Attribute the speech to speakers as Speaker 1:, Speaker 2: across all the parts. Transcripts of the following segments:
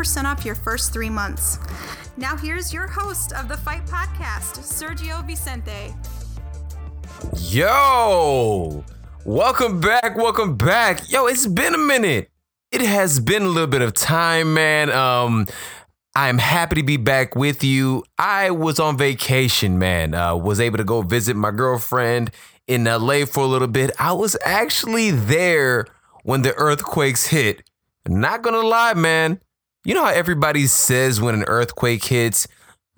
Speaker 1: off your first three months. Now, here's your host of the Fight Podcast, Sergio Vicente.
Speaker 2: Yo, welcome back, welcome back. Yo, it's been a minute. It has been a little bit of time, man. Um, I'm happy to be back with you. I was on vacation, man. Uh, was able to go visit my girlfriend in LA for a little bit. I was actually there when the earthquakes hit. Not gonna lie, man. You know how everybody says when an earthquake hits,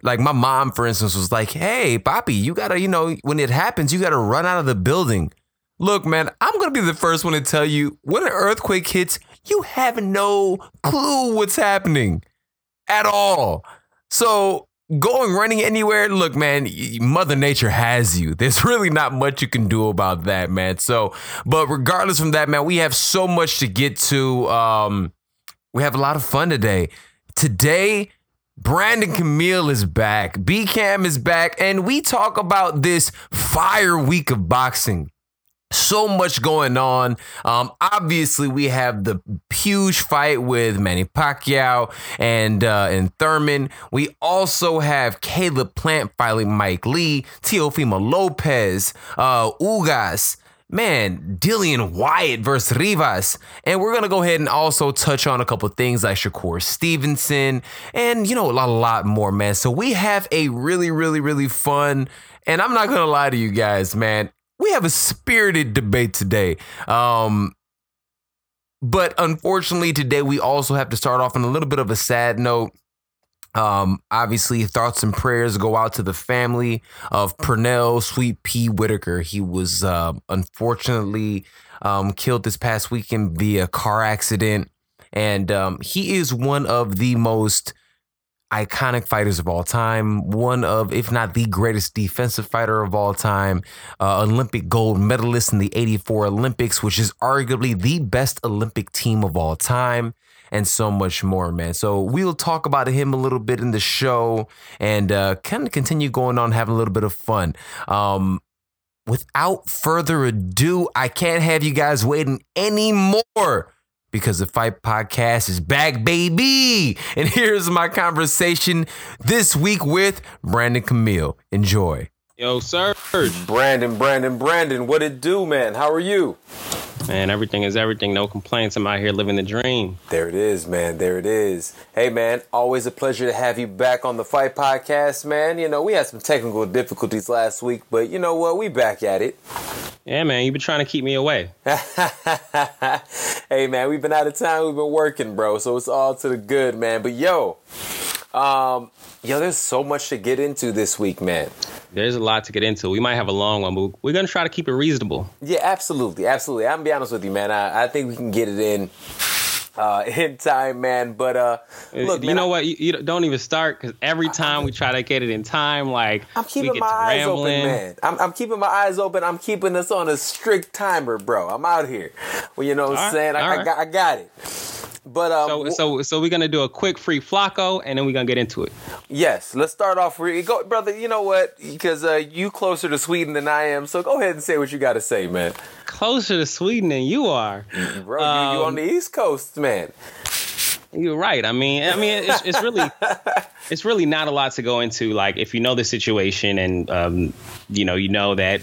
Speaker 2: like my mom, for instance, was like, "Hey, Poppy, you gotta, you know, when it happens, you gotta run out of the building." Look, man, I'm gonna be the first one to tell you when an earthquake hits, you have no clue what's happening at all. So going running anywhere, look, man, Mother Nature has you. There's really not much you can do about that, man. So, but regardless from that, man, we have so much to get to. Um, we have a lot of fun today. Today, Brandon Camille is back. B Cam is back, and we talk about this fire week of boxing. So much going on. Um, obviously, we have the huge fight with Manny Pacquiao and uh, and Thurman. We also have Caleb Plant fighting Mike Lee, Teofimo Lopez, uh, Ugas man, Dillian Whyte versus Rivas. And we're gonna go ahead and also touch on a couple things like Shakur Stevenson and you know a lot, a lot more, man. So we have a really, really, really fun, and I'm not gonna lie to you guys, man. We have a spirited debate today. Um, but unfortunately, today we also have to start off on a little bit of a sad note. Um, obviously, thoughts and prayers go out to the family of Pernell Sweet P. Whitaker. He was uh, unfortunately um, killed this past weekend via car accident, and um, he is one of the most iconic fighters of all time. One of, if not the greatest defensive fighter of all time. Uh, Olympic gold medalist in the '84 Olympics, which is arguably the best Olympic team of all time and so much more, man. So we'll talk about him a little bit in the show and uh, kind of continue going on, having a little bit of fun. Um, without further ado, I can't have you guys waiting anymore because the Fight Podcast is back, baby. And here's my conversation this week with Brandon Camille. Enjoy.
Speaker 3: Yo, sir.
Speaker 2: Brandon, Brandon, Brandon, what it do, man? How are you?
Speaker 3: Man, everything is everything. No complaints. I'm out here living the dream.
Speaker 2: There it is, man. There it is. Hey, man, always a pleasure to have you back on the Fight Podcast, man. You know, we had some technical difficulties last week, but you know what? We back at it.
Speaker 3: Yeah, man, you've been trying to keep me away.
Speaker 2: hey, man, we've been out of time. We've been working, bro. So it's all to the good, man. But yo, um, yo, there's so much to get into this week, man.
Speaker 3: There's a lot to get into. We might have a long one, but we're gonna try to keep it reasonable.
Speaker 2: Yeah, absolutely, absolutely. I'm gonna be honest with you, man. I, I think we can get it in uh, in time, man. But uh, look,
Speaker 3: you
Speaker 2: man,
Speaker 3: know
Speaker 2: I,
Speaker 3: what? You, you don't even start because every time we try to get it in time, like
Speaker 2: I'm keeping my eyes open, man. I'm, I'm, keeping my eyes open. I'm keeping us on a strict timer, bro. I'm out here. Well, you know what I'm saying? I, I, got, I got it. But um,
Speaker 3: so so so we're gonna do a quick free Flacko, and then we're gonna get into it.
Speaker 2: Yes, let's start off. Go, brother. You know what? Because uh, you closer to Sweden than I am, so go ahead and say what you got to say, man.
Speaker 3: Closer to Sweden than you are,
Speaker 2: bro. Um, you, you on the East Coast, man.
Speaker 3: You're right. I mean, I mean, it's, it's really, it's really not a lot to go into. Like, if you know the situation, and um, you know, you know that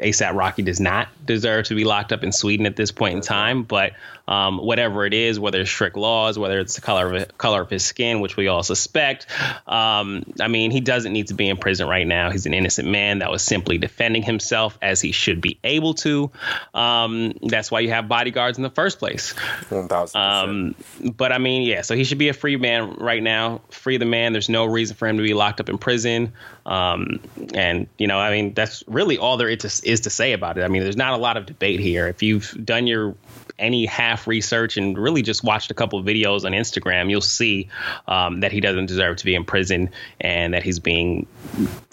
Speaker 3: ASAP Rocky does not deserve to be locked up in Sweden at this point in time. But um, whatever it is, whether it's strict laws, whether it's the color of color of his skin, which we all suspect. Um, I mean, he doesn't need to be in prison right now. He's an innocent man that was simply defending himself as he should be able to. Um, that's why you have bodyguards in the first place.
Speaker 2: One thousand. Um,
Speaker 3: but I mean, yeah. So he should be a free man right now. Free the man. There's no reason for him to be locked up in prison. Um, and you know, I mean, that's really all there is to, is to say about it. I mean, there's not a lot of debate here. If you've done your any half research and really just watched a couple of videos on Instagram, you'll see um, that he doesn't deserve to be in prison and that he's being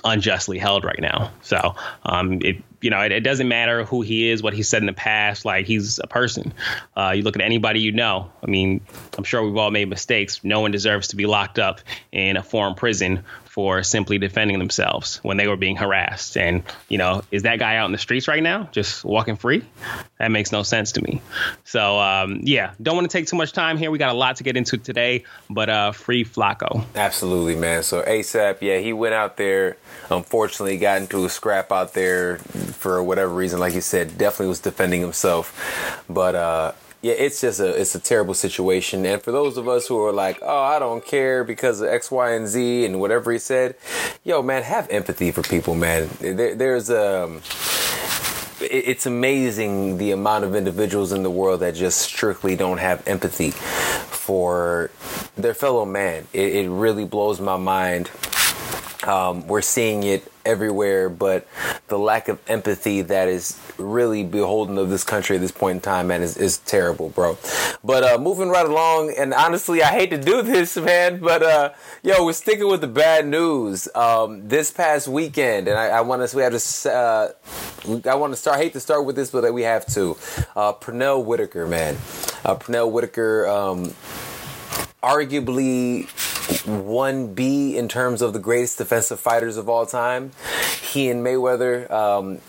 Speaker 3: unjustly held right now. So um, it you know it, it, doesn't matter who he is, what he said in the past. Like he's a person. Uh, you look at anybody you know. I mean, I'm sure we've all made mistakes. No one deserves to be locked up in a foreign prison for simply defending themselves when they were being harassed. And, you know, is that guy out in the streets right now just walking free? That makes no sense to me. So, um, yeah, don't want to take too much time here. We got a lot to get into today, but uh, free Flacko.
Speaker 2: Absolutely, man. So, ASAP, yeah, he went out there, unfortunately, got into a scrap out there for whatever reason. Like you said, definitely was defending himself. But, uh, yeah, it's just a it's a terrible situation. And for those of us who are like, oh, I don't care because of X, Y, and Z and whatever he said, yo, man, have empathy for people, man. There, there's um. It's amazing the amount of individuals in the world that just strictly don't have empathy for their fellow man. It, it really blows my mind um, we're seeing it everywhere, but the lack of empathy that is really beholden of this country at this point in time, man, is, is terrible, bro. But uh, moving right along, and honestly, I hate to do this, man, but uh, yo, we're sticking with the bad news. Um, this past weekend, and I, I want to, we have to, uh, I want to start. I hate to start with this, but we have to. Uh, Pernell Whitaker, man, uh, Pernell Whitaker, um, arguably 1B in terms of the greatest defensive fighters of all time. He and Mayweather, um,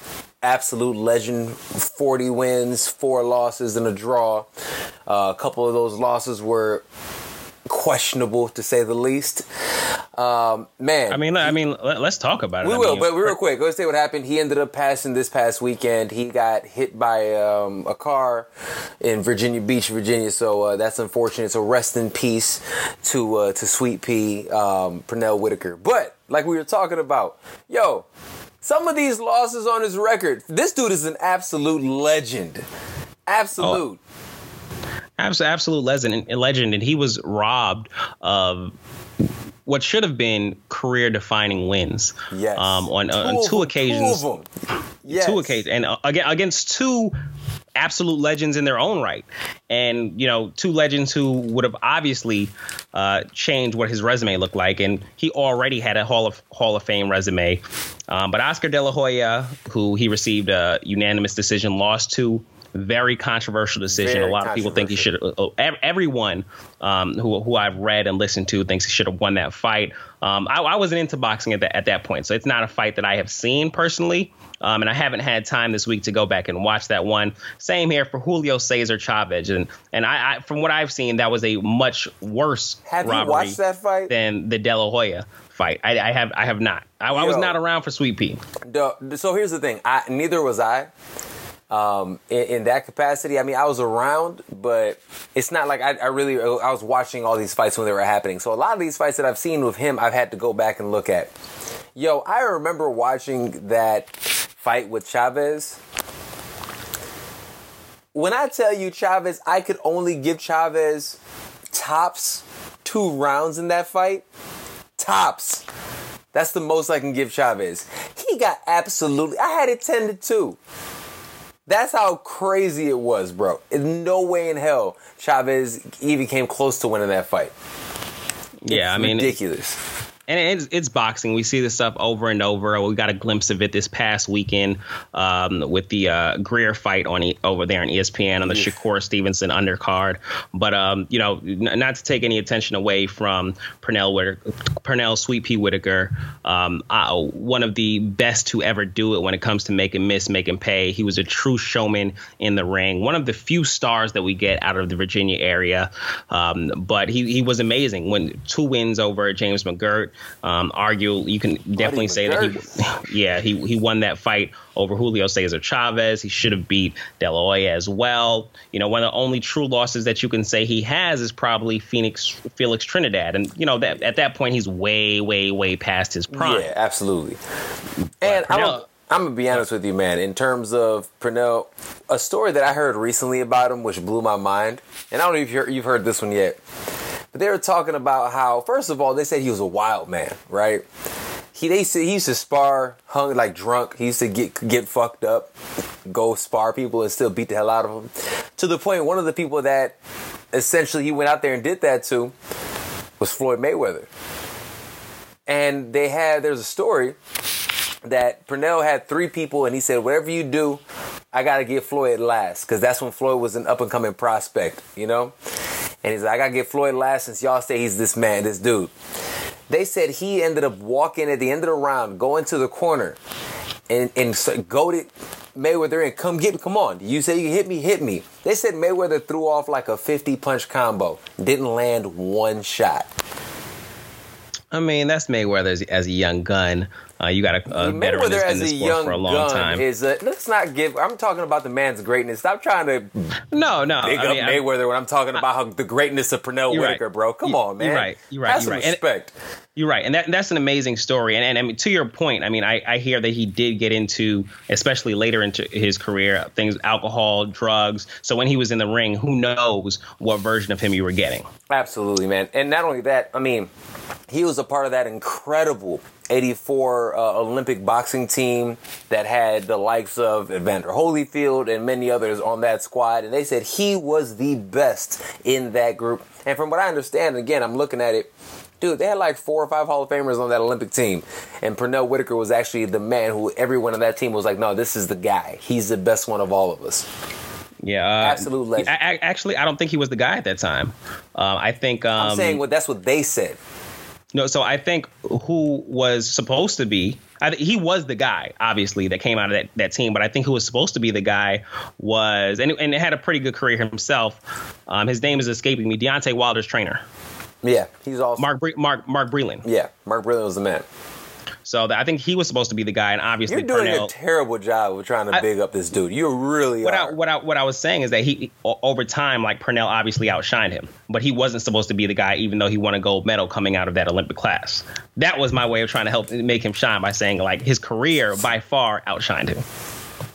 Speaker 2: absolute legend 40 wins, four losses, and a draw. Uh, a couple of those losses were questionable to say the least. Um, man,
Speaker 3: I mean, I mean, let's talk about it.
Speaker 2: We
Speaker 3: I
Speaker 2: will,
Speaker 3: mean,
Speaker 2: but real quick, let's say what happened. He ended up passing this past weekend. He got hit by um, a car in Virginia Beach, Virginia. So uh, that's unfortunate. So rest in peace to uh, to Sweet Pea, um, Pernell Whitaker. But like we were talking about, yo, some of these losses on his record. This dude is an absolute legend. Absolute. Oh
Speaker 3: absolute legend, legend, and he was robbed of what should have been career-defining wins.
Speaker 2: Yes.
Speaker 3: Um, on, two, on two occasions. Two,
Speaker 2: yes.
Speaker 3: two occasions, and uh, against two absolute legends in their own right, and you know, two legends who would have obviously uh, changed what his resume looked like, and he already had a Hall of Hall of Fame resume. Um, but Oscar De La Hoya, who he received a unanimous decision, lost to very controversial decision. Very a lot of people think he should. Uh, everyone um, who who I've read and listened to thinks he should have won that fight. Um, I, I, wasn't into boxing at that at that point, so it's not a fight that I have seen personally. Um, and I haven't had time this week to go back and watch that one. Same here for Julio Cesar Chavez, and and I, I from what I've seen, that was a much worse
Speaker 2: have
Speaker 3: robbery
Speaker 2: than
Speaker 3: the De La Hoya fight. I, I have I have not. I, I, was not around for Sweet Pea.
Speaker 2: So here's the thing. I, neither was I um, in, in, that capacity. I mean, I was around, but it's not like I, I, really I was watching all these fights when they were happening. So a lot of these fights that I've seen with him, I've had to go back and look at. Yo, I remember watching that fight with Chavez. When I tell you Chavez, I could only give Chavez tops two rounds in that fight. Tops. That's the most I can give Chavez. He got absolutely. I had it ten to two. That's how crazy it was, bro. In no way in hell Chavez even came close to winning that fight.
Speaker 3: Yeah, I mean
Speaker 2: ridiculous
Speaker 3: and it's, it's boxing. We see this stuff over and over. We got a glimpse of it this past weekend um, with the uh, Greer fight on e- over there on ESPN on the Shakur Stevenson undercard. But um, you know, n- not to take any attention away from Pernell Whitaker, Pernell Sweet Pea Whitaker, um, uh, one of the best to ever do it when it comes to making miss, making pay. He was a true showman in the ring. One of the few stars that we get out of the Virginia area. Um, but he he was amazing when two wins over James McGirt Um, argue, you can definitely say that he, yeah, he he won that fight over Julio Cesar Chavez. He should have beat De La Hoya as well. You know, one of the only true losses that you can say he has is probably Phoenix Felix Trinidad, and you know that at that point he's way, way, way past his prime.
Speaker 2: Yeah, absolutely. And Pernell, I'm gonna be honest with you, man. In terms of Pernell, a story that I heard recently about him, which blew my mind, and I don't know if you've heard this one yet, but they were talking about how, first of all, they said he was a wild man, right? He they said he used to spar, hung like drunk. He used to get get fucked up, go spar people, and still beat the hell out of them. To the point, one of the people that essentially he went out there and did that to was Floyd Mayweather. And they had there's a story that Pernell had three people, and he said, "Whatever you do, I gotta get Floyd last, because that's when Floyd was an up and coming prospect, you know." And he's like, "I gotta get Floyd last since y'all say he's this man, this dude." They said he ended up walking at the end of the round, going to the corner, and and so goaded Mayweather and come get me. Come on, you say you hit me, hit me. They said Mayweather threw off like a 50 punch combo, didn't land one shot.
Speaker 3: I mean, that's Mayweather as, as a young gun. Uh, you got a, a veteran that's been in the sport for a long time.
Speaker 2: Is a, let's not give. I'm talking about the man's greatness. Stop trying to.
Speaker 3: No, no.
Speaker 2: Big I up mean, Mayweather I, when I'm talking about how the greatness of Pernell Whitaker, right. bro. Come
Speaker 3: you,
Speaker 2: on, man.
Speaker 3: You're right. You're right.
Speaker 2: Have
Speaker 3: you're right.
Speaker 2: respect.
Speaker 3: And, you're right, and that, that's an amazing story. And, and I mean, to your point, I mean, I, I hear that he did get into, especially later into his career, things, alcohol, drugs. So when he was in the ring, who knows what version of him you were getting?
Speaker 2: Absolutely, man. And not only that, I mean, he was a part of that incredible 84 uh, Olympic boxing team that had the likes of Evander Holyfield and many others on that squad. And they said he was the best in that group. And from what I understand, again, I'm looking at it, dude, they had like four or five Hall of Famers on that Olympic team. And Pernell Whitaker was actually the man who everyone on that team was like, no, this is the guy. He's the best one of all of us.
Speaker 3: Yeah, uh,
Speaker 2: absolute legend.
Speaker 3: I, I, actually, I don't think he was the guy at that time. Uh, I think um,
Speaker 2: I'm saying well, that's what they said.
Speaker 3: No, so I think who was supposed to be, I th- he was the guy, obviously, that came out of that, that team. But I think who was supposed to be the guy was, and, and had a pretty good career himself. Um, his name is escaping me. Deontay Wilder's trainer.
Speaker 2: Yeah, he's also
Speaker 3: Mark Bre- Mark Mark Breland.
Speaker 2: Yeah, Mark Breland was the man.
Speaker 3: So I think he was supposed to be the guy, and obviously
Speaker 2: you're doing
Speaker 3: Pernell,
Speaker 2: a terrible job of trying to I, big up this dude. You really
Speaker 3: what
Speaker 2: are.
Speaker 3: I, what I what I was saying is that he over time, like Pernell, obviously outshined him, but he wasn't supposed to be the guy, even though he won a gold medal coming out of that Olympic class. That was my way of trying to help make him shine by saying like his career by far outshined him.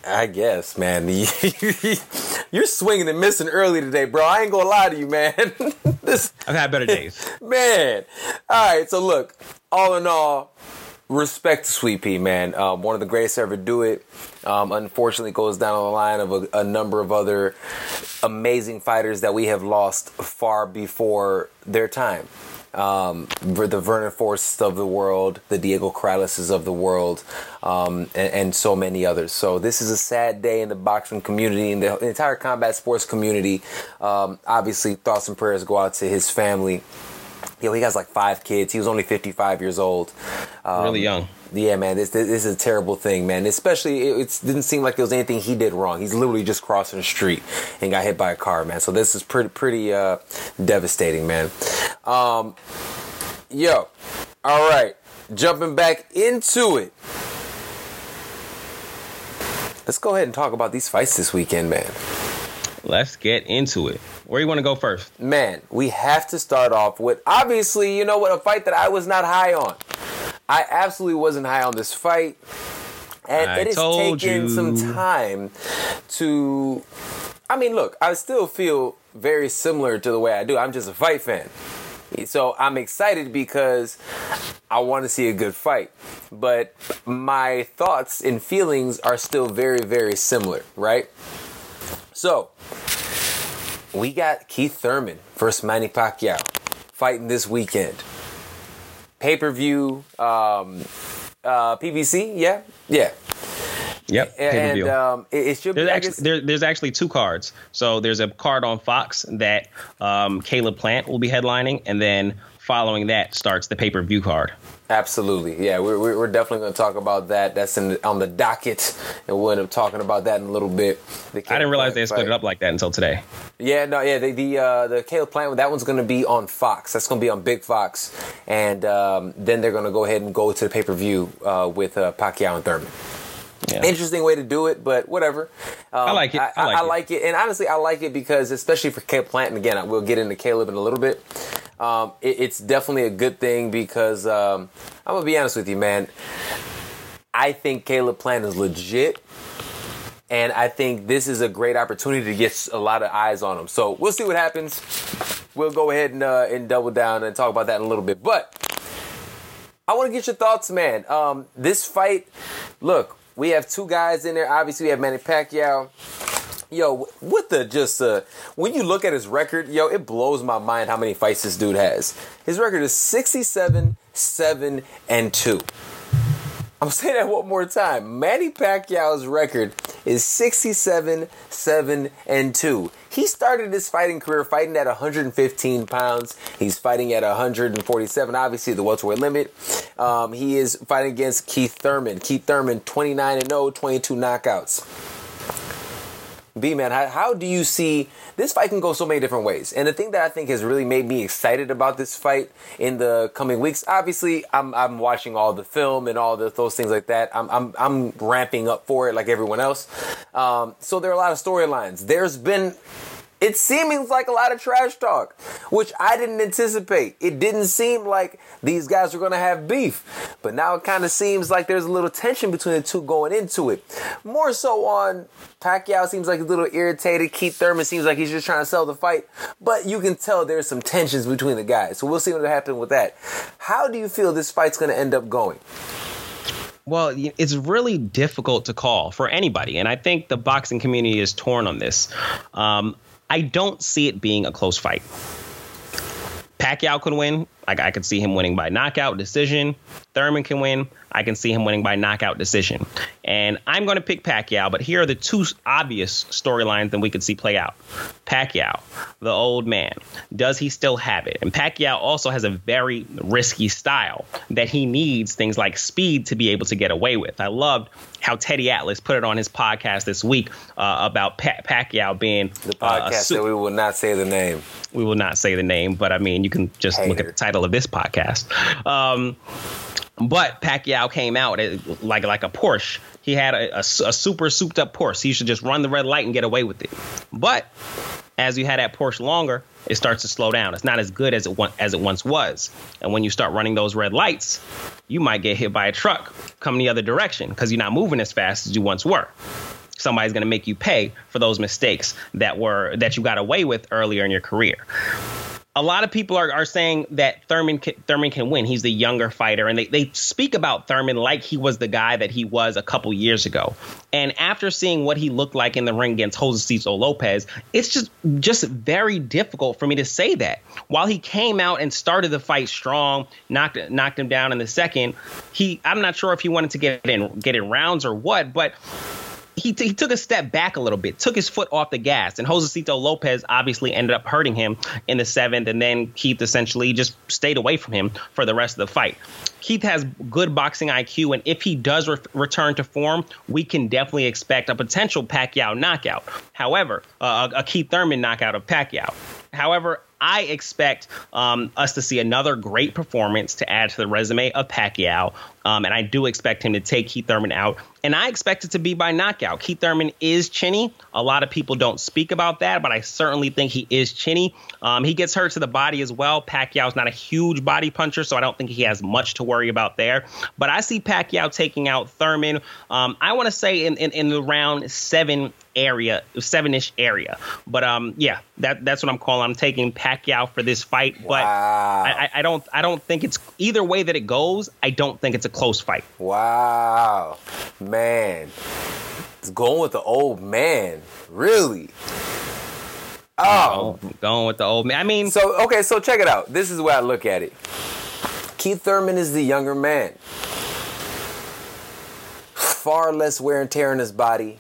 Speaker 2: I guess, man. You're swinging and missing early today, bro. I ain't gonna lie to you, man.
Speaker 3: this I've had better days,
Speaker 2: man. All right, so look, all in all, respect to Sweet Pea, man. Um, one of the greatest ever do it. Um, unfortunately, goes down the line of a, a, number of other amazing fighters that we have lost far before their time. Um, the Vernon Forrests of the world, the Diego Corrales of the world, um, and, and, so many others. So this is a sad day in the boxing community and the entire combat sports community. Um, obviously, thoughts and prayers go out to his family Yo, he has like five kids. He was only 55 years old.
Speaker 3: Um, really young.
Speaker 2: Yeah, man, this, this is a terrible thing, man. Especially, it, it, didn't seem like there was anything he did wrong. He's literally just crossing the street and got hit by a car, man. So this is pretty, pretty uh, devastating, man. Um, yo, all right, jumping back into it. Let's go ahead and talk about these fights this weekend, man.
Speaker 3: Let's get into it. Where you want to go first?
Speaker 2: Man, we have to start off with obviously, you know what, a fight that I was not high on. I absolutely wasn't high on this fight. And I it has taken you. some time to I mean, look, I still feel very similar to the way I do. I'm just a fight fan. So I'm excited because I want to see a good fight. But my thoughts and feelings are still very, very similar, right? So, we got Keith Thurman versus Manny Pacquiao fighting this weekend. Pay per view, um, uh, PBC, yeah, yeah.
Speaker 3: Yep,
Speaker 2: and um, it,
Speaker 3: should there's actually there, there's actually two cards. So there's a card on Fox that um, Caleb Plant will be headlining, and then following that starts the pay per view card.
Speaker 2: Absolutely, yeah. We're, we're definitely going to talk about that. That's in on the docket, and we'll end up talking about that in a little bit.
Speaker 3: I didn't realize they split it up like that until today.
Speaker 2: Yeah, no, yeah. The the uh, the Caleb Plant that one's going to be on Fox. That's going to be on Big Fox, and um, then they're going to go ahead and go to the pay per view uh, with uh, Pacquiao and Thurman. Yeah. Interesting way to do it, but whatever.
Speaker 3: Um, I like it. I, like,
Speaker 2: I, I like it. and honestly, I like it because, especially for Caleb Plant, and again, we'll get into Caleb in a little bit. Um, it, it's definitely a good thing because um, I'm gonna be honest with you, man. I think Caleb Plant is legit. And I think this is a great opportunity to get a lot of eyes on him. So we'll see what happens. We'll go ahead and, uh, and double down and talk about that in a little bit. But I want to get your thoughts, man. Um, this fight, look, we have two guys in there. Obviously, we have Manny Pacquiao. Yo, what the just uh when you look at his record, yo, it blows my mind how many fights this dude has. His record is 67, 7, and 2. I'm saying that one more time. Manny Pacquiao's record is 67, 7, and 2. He started his fighting career fighting at 115 pounds. He's fighting at 147, obviously the welterweight limit. Um, he is fighting against Keith Thurman. Keith Thurman, 29 and 0, 22 knockouts. B man, how, how do you see this fight can go so many different ways? And the thing that I think has really made me excited about this fight in the coming weeks, obviously, I'm I'm watching all the film and all the, those things like that. I'm I'm I'm ramping up for it like everyone else. Um, so there are a lot of storylines. There's been it seems like a lot of trash talk, which I didn't anticipate. It didn't seem like these guys were going to have beef, but now it kind of seems like there's a little tension between the two going into it. More so on Pacquiao seems like a little irritated. Keith Thurman seems like he's just trying to sell the fight, but you can tell there's some tensions between the guys. So we'll see what happens with that. How do you feel this fight's going to end up going?
Speaker 3: Well, it's really difficult to call for anybody, and I think the boxing community is torn on this. Um, I don't see it being a close fight. Pacquiao could win. Like I could see him winning by knockout decision. Thurman can win. I can see him winning by knockout decision. And I'm going to pick Pacquiao, but here are the two obvious storylines that we could see play out. Pacquiao, the old man, does he still have it? And Pacquiao also has a very risky style that he needs things like speed to be able to get away with. I loved how Teddy Atlas put it on his podcast this week uh, about pa- Pacquiao being
Speaker 2: the podcast uh, su- that we will not say the name.
Speaker 3: We will not say the name, but I mean, you can just Hater. look at the title of this podcast. Um, but Pacquiao came out like like a Porsche. He had a, a, a, super souped up Porsche. He should just run the red light and get away with it. But as you had that Porsche longer, it starts to slow down. It's not as good as it as it once was. And when you start running those red lights, you might get hit by a truck coming the other direction because you're not moving as fast as you once were. Somebody's going to make you pay for those mistakes that were that you got away with earlier in your career a lot of people are, are saying that Thurman can, Thurman can win. He's the younger fighter, and they, they speak about Thurman like he was the guy that he was a couple years ago. And after seeing what he looked like in the ring against Josesito Lopez, it's just just very difficult for me to say that. While he came out and started the fight strong, knocked knocked him down in the second, he I'm not sure if he wanted to get in get in rounds or what, but he, t- he took a step back a little bit, took his foot off the gas, and Josesito Lopez obviously ended up hurting him in the seventh, and then Keith essentially just stayed away from him for the rest of the fight. Keith has good boxing IQ, and if he does re- return to form, we can definitely expect a potential Pacquiao knockout. However, uh, a Keith Thurman knockout of Pacquiao. However, I expect um, us to see another great performance to add to the resume of Pacquiao. Um, and I do expect him to take Keith Thurman out. And I expect it to be by knockout. Keith Thurman is chinny. A lot of people don't speak about that, but I certainly think he is chinny. Um, he gets hurt to the body as well. Pacquiao's not a huge body puncher, so I don't think he has much to worry about there. But I see Pacquiao taking out Thurman. Um, I want to say in, in, in the round seven area, seven ish area. But um, yeah, that that's what I'm calling. I'm taking Pacquiao for this fight, but wow. I, I, don't I don't think it's either way that it goes. I don't think it's a close fight.
Speaker 2: Wow, man, it's going with the old man, really.
Speaker 3: Oh, going with the old man. I mean,
Speaker 2: so okay, so check it out. This is where I look at it. Keith Thurman is the younger man. Far less wear and tear in his body.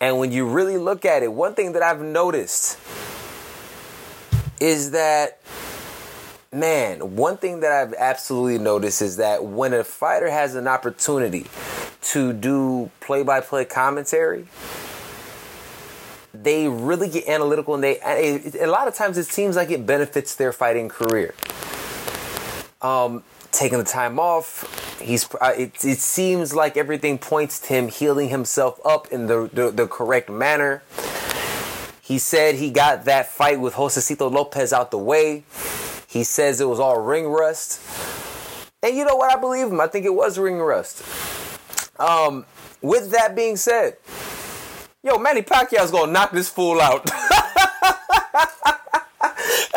Speaker 2: And when you really look at it, one thing that I've noticed is that man, one thing that I've absolutely noticed is that when a fighter has an opportunity to do play by play commentary, they really get analytical and they a lot of times it seems like it benefits their fighting career. Um, taking the time off, he's uh, it, it seems like everything points to him healing himself up in the, the, the correct manner. He said he got that fight with Josesito Lopez out the way. He says it was all ring rust. And you know what? I believe him. I think it was ring rust. Um, with that being said, yo, Manny Pacquiao's gonna knock this fool out.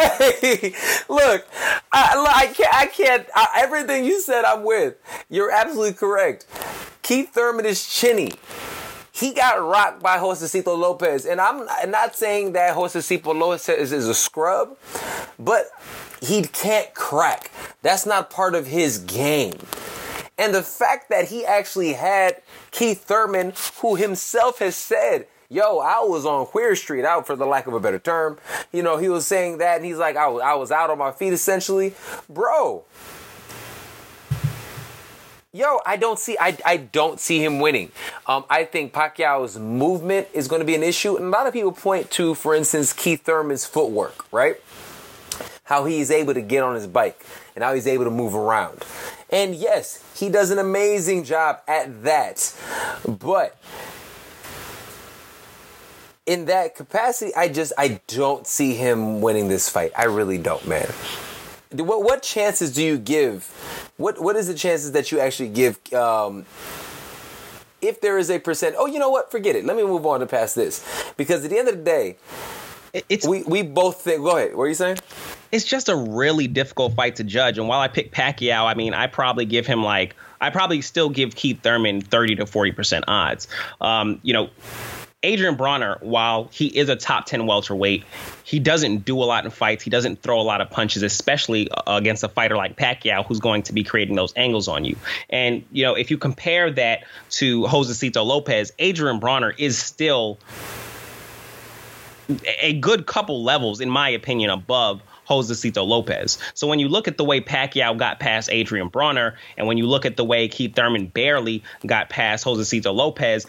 Speaker 2: hey, look, I, I can't, I can't, I, everything you said, I'm with. You're absolutely correct. Keith Thurman is chinny. He got rocked by Josesito Lopez, and I'm not saying that Josesito Lopez is, is a scrub, but he can't crack. That's not part of his game. And the fact that he actually had Keith Thurman, who himself has said, yo, I was on Queer Street, out for the lack of a better term. You know, he was saying that, and he's like, I was, I was out on my feet essentially. Bro, yo, I don't see, I, I don't see him winning. Um, I think Pacquiao's movement is going to be an issue, and a lot of people point to, for instance, Keith Thurman's footwork, right? How he's able to get on his bike and how he's able to move around. And yes, he does an amazing job at that. But in that capacity, I just I don't see him winning this fight. I really don't, man. What what chances do you give? What what is the chances that you actually give? Um, if there is a percent, oh, you know what? Forget it. Let me move on to past this because at the end of the day, it's we we both think. Go ahead. What are you saying?
Speaker 3: It's just a really difficult fight to judge. And while I pick Pacquiao, I mean, I probably give him like I probably still give Keith Thurman thirty to forty percent odds. Um, you know. Adrian Broner, while he is a top 10 welterweight, he doesn't do a lot in fights. He doesn't throw a lot of punches, especially uh, against a fighter like Pacquiao, who's going to be creating those angles on you. And, you know, if you compare that to Josesito Lopez, Adrian Broner is still a good couple levels, in my opinion, above Josesito Lopez. So when you look at the way Pacquiao got past Adrian Broner, and when you look at the way Keith Thurman barely got past Josesito Lopez,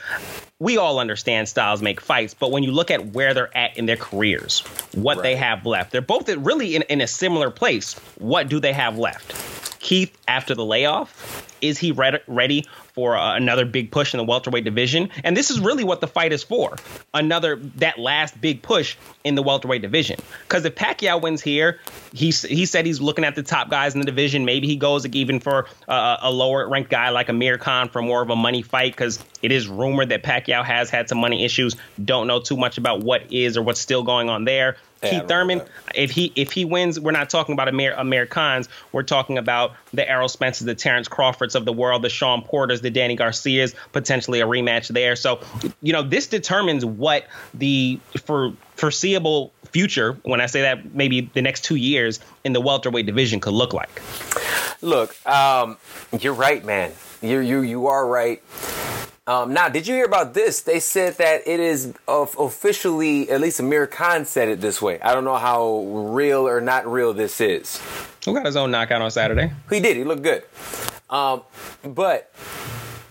Speaker 3: we all understand styles make fights, but when you look at where they're at in their careers, what right. they have left, they're both really in, in a similar place. What do they have left? Keith, after the layoff, is he re- ready for uh, another big push in the welterweight division? And this is really what the fight is for. Another that last big push in the welterweight division. Because if Pacquiao wins here, he he said he's looking at the top guys in the division. Maybe he goes even for uh, a lower ranked guy like Amir Khan for more of a money fight. Because it is rumored that Pacquiao has had some money issues. Don't know too much about what is or what's still going on there. Keith Thurman, if he if he wins, we're not talking about Amir Amir Khans. We're talking about the Errol Spencers, the Terrence Crawfords of the world, the Sean Porters, the Danny Garcias, potentially a rematch there. So, you know, this determines what the for foreseeable future, when I say that maybe the next two years in the welterweight division could look like.
Speaker 2: Look, um, you're right, man. You you you are right. Um, now, did you hear about this? They said that it is officially, at least Amir Khan said it this way. I don't know how real or not real this is.
Speaker 3: Who got his own knockout on Saturday?
Speaker 2: He did. He looked good. Um, but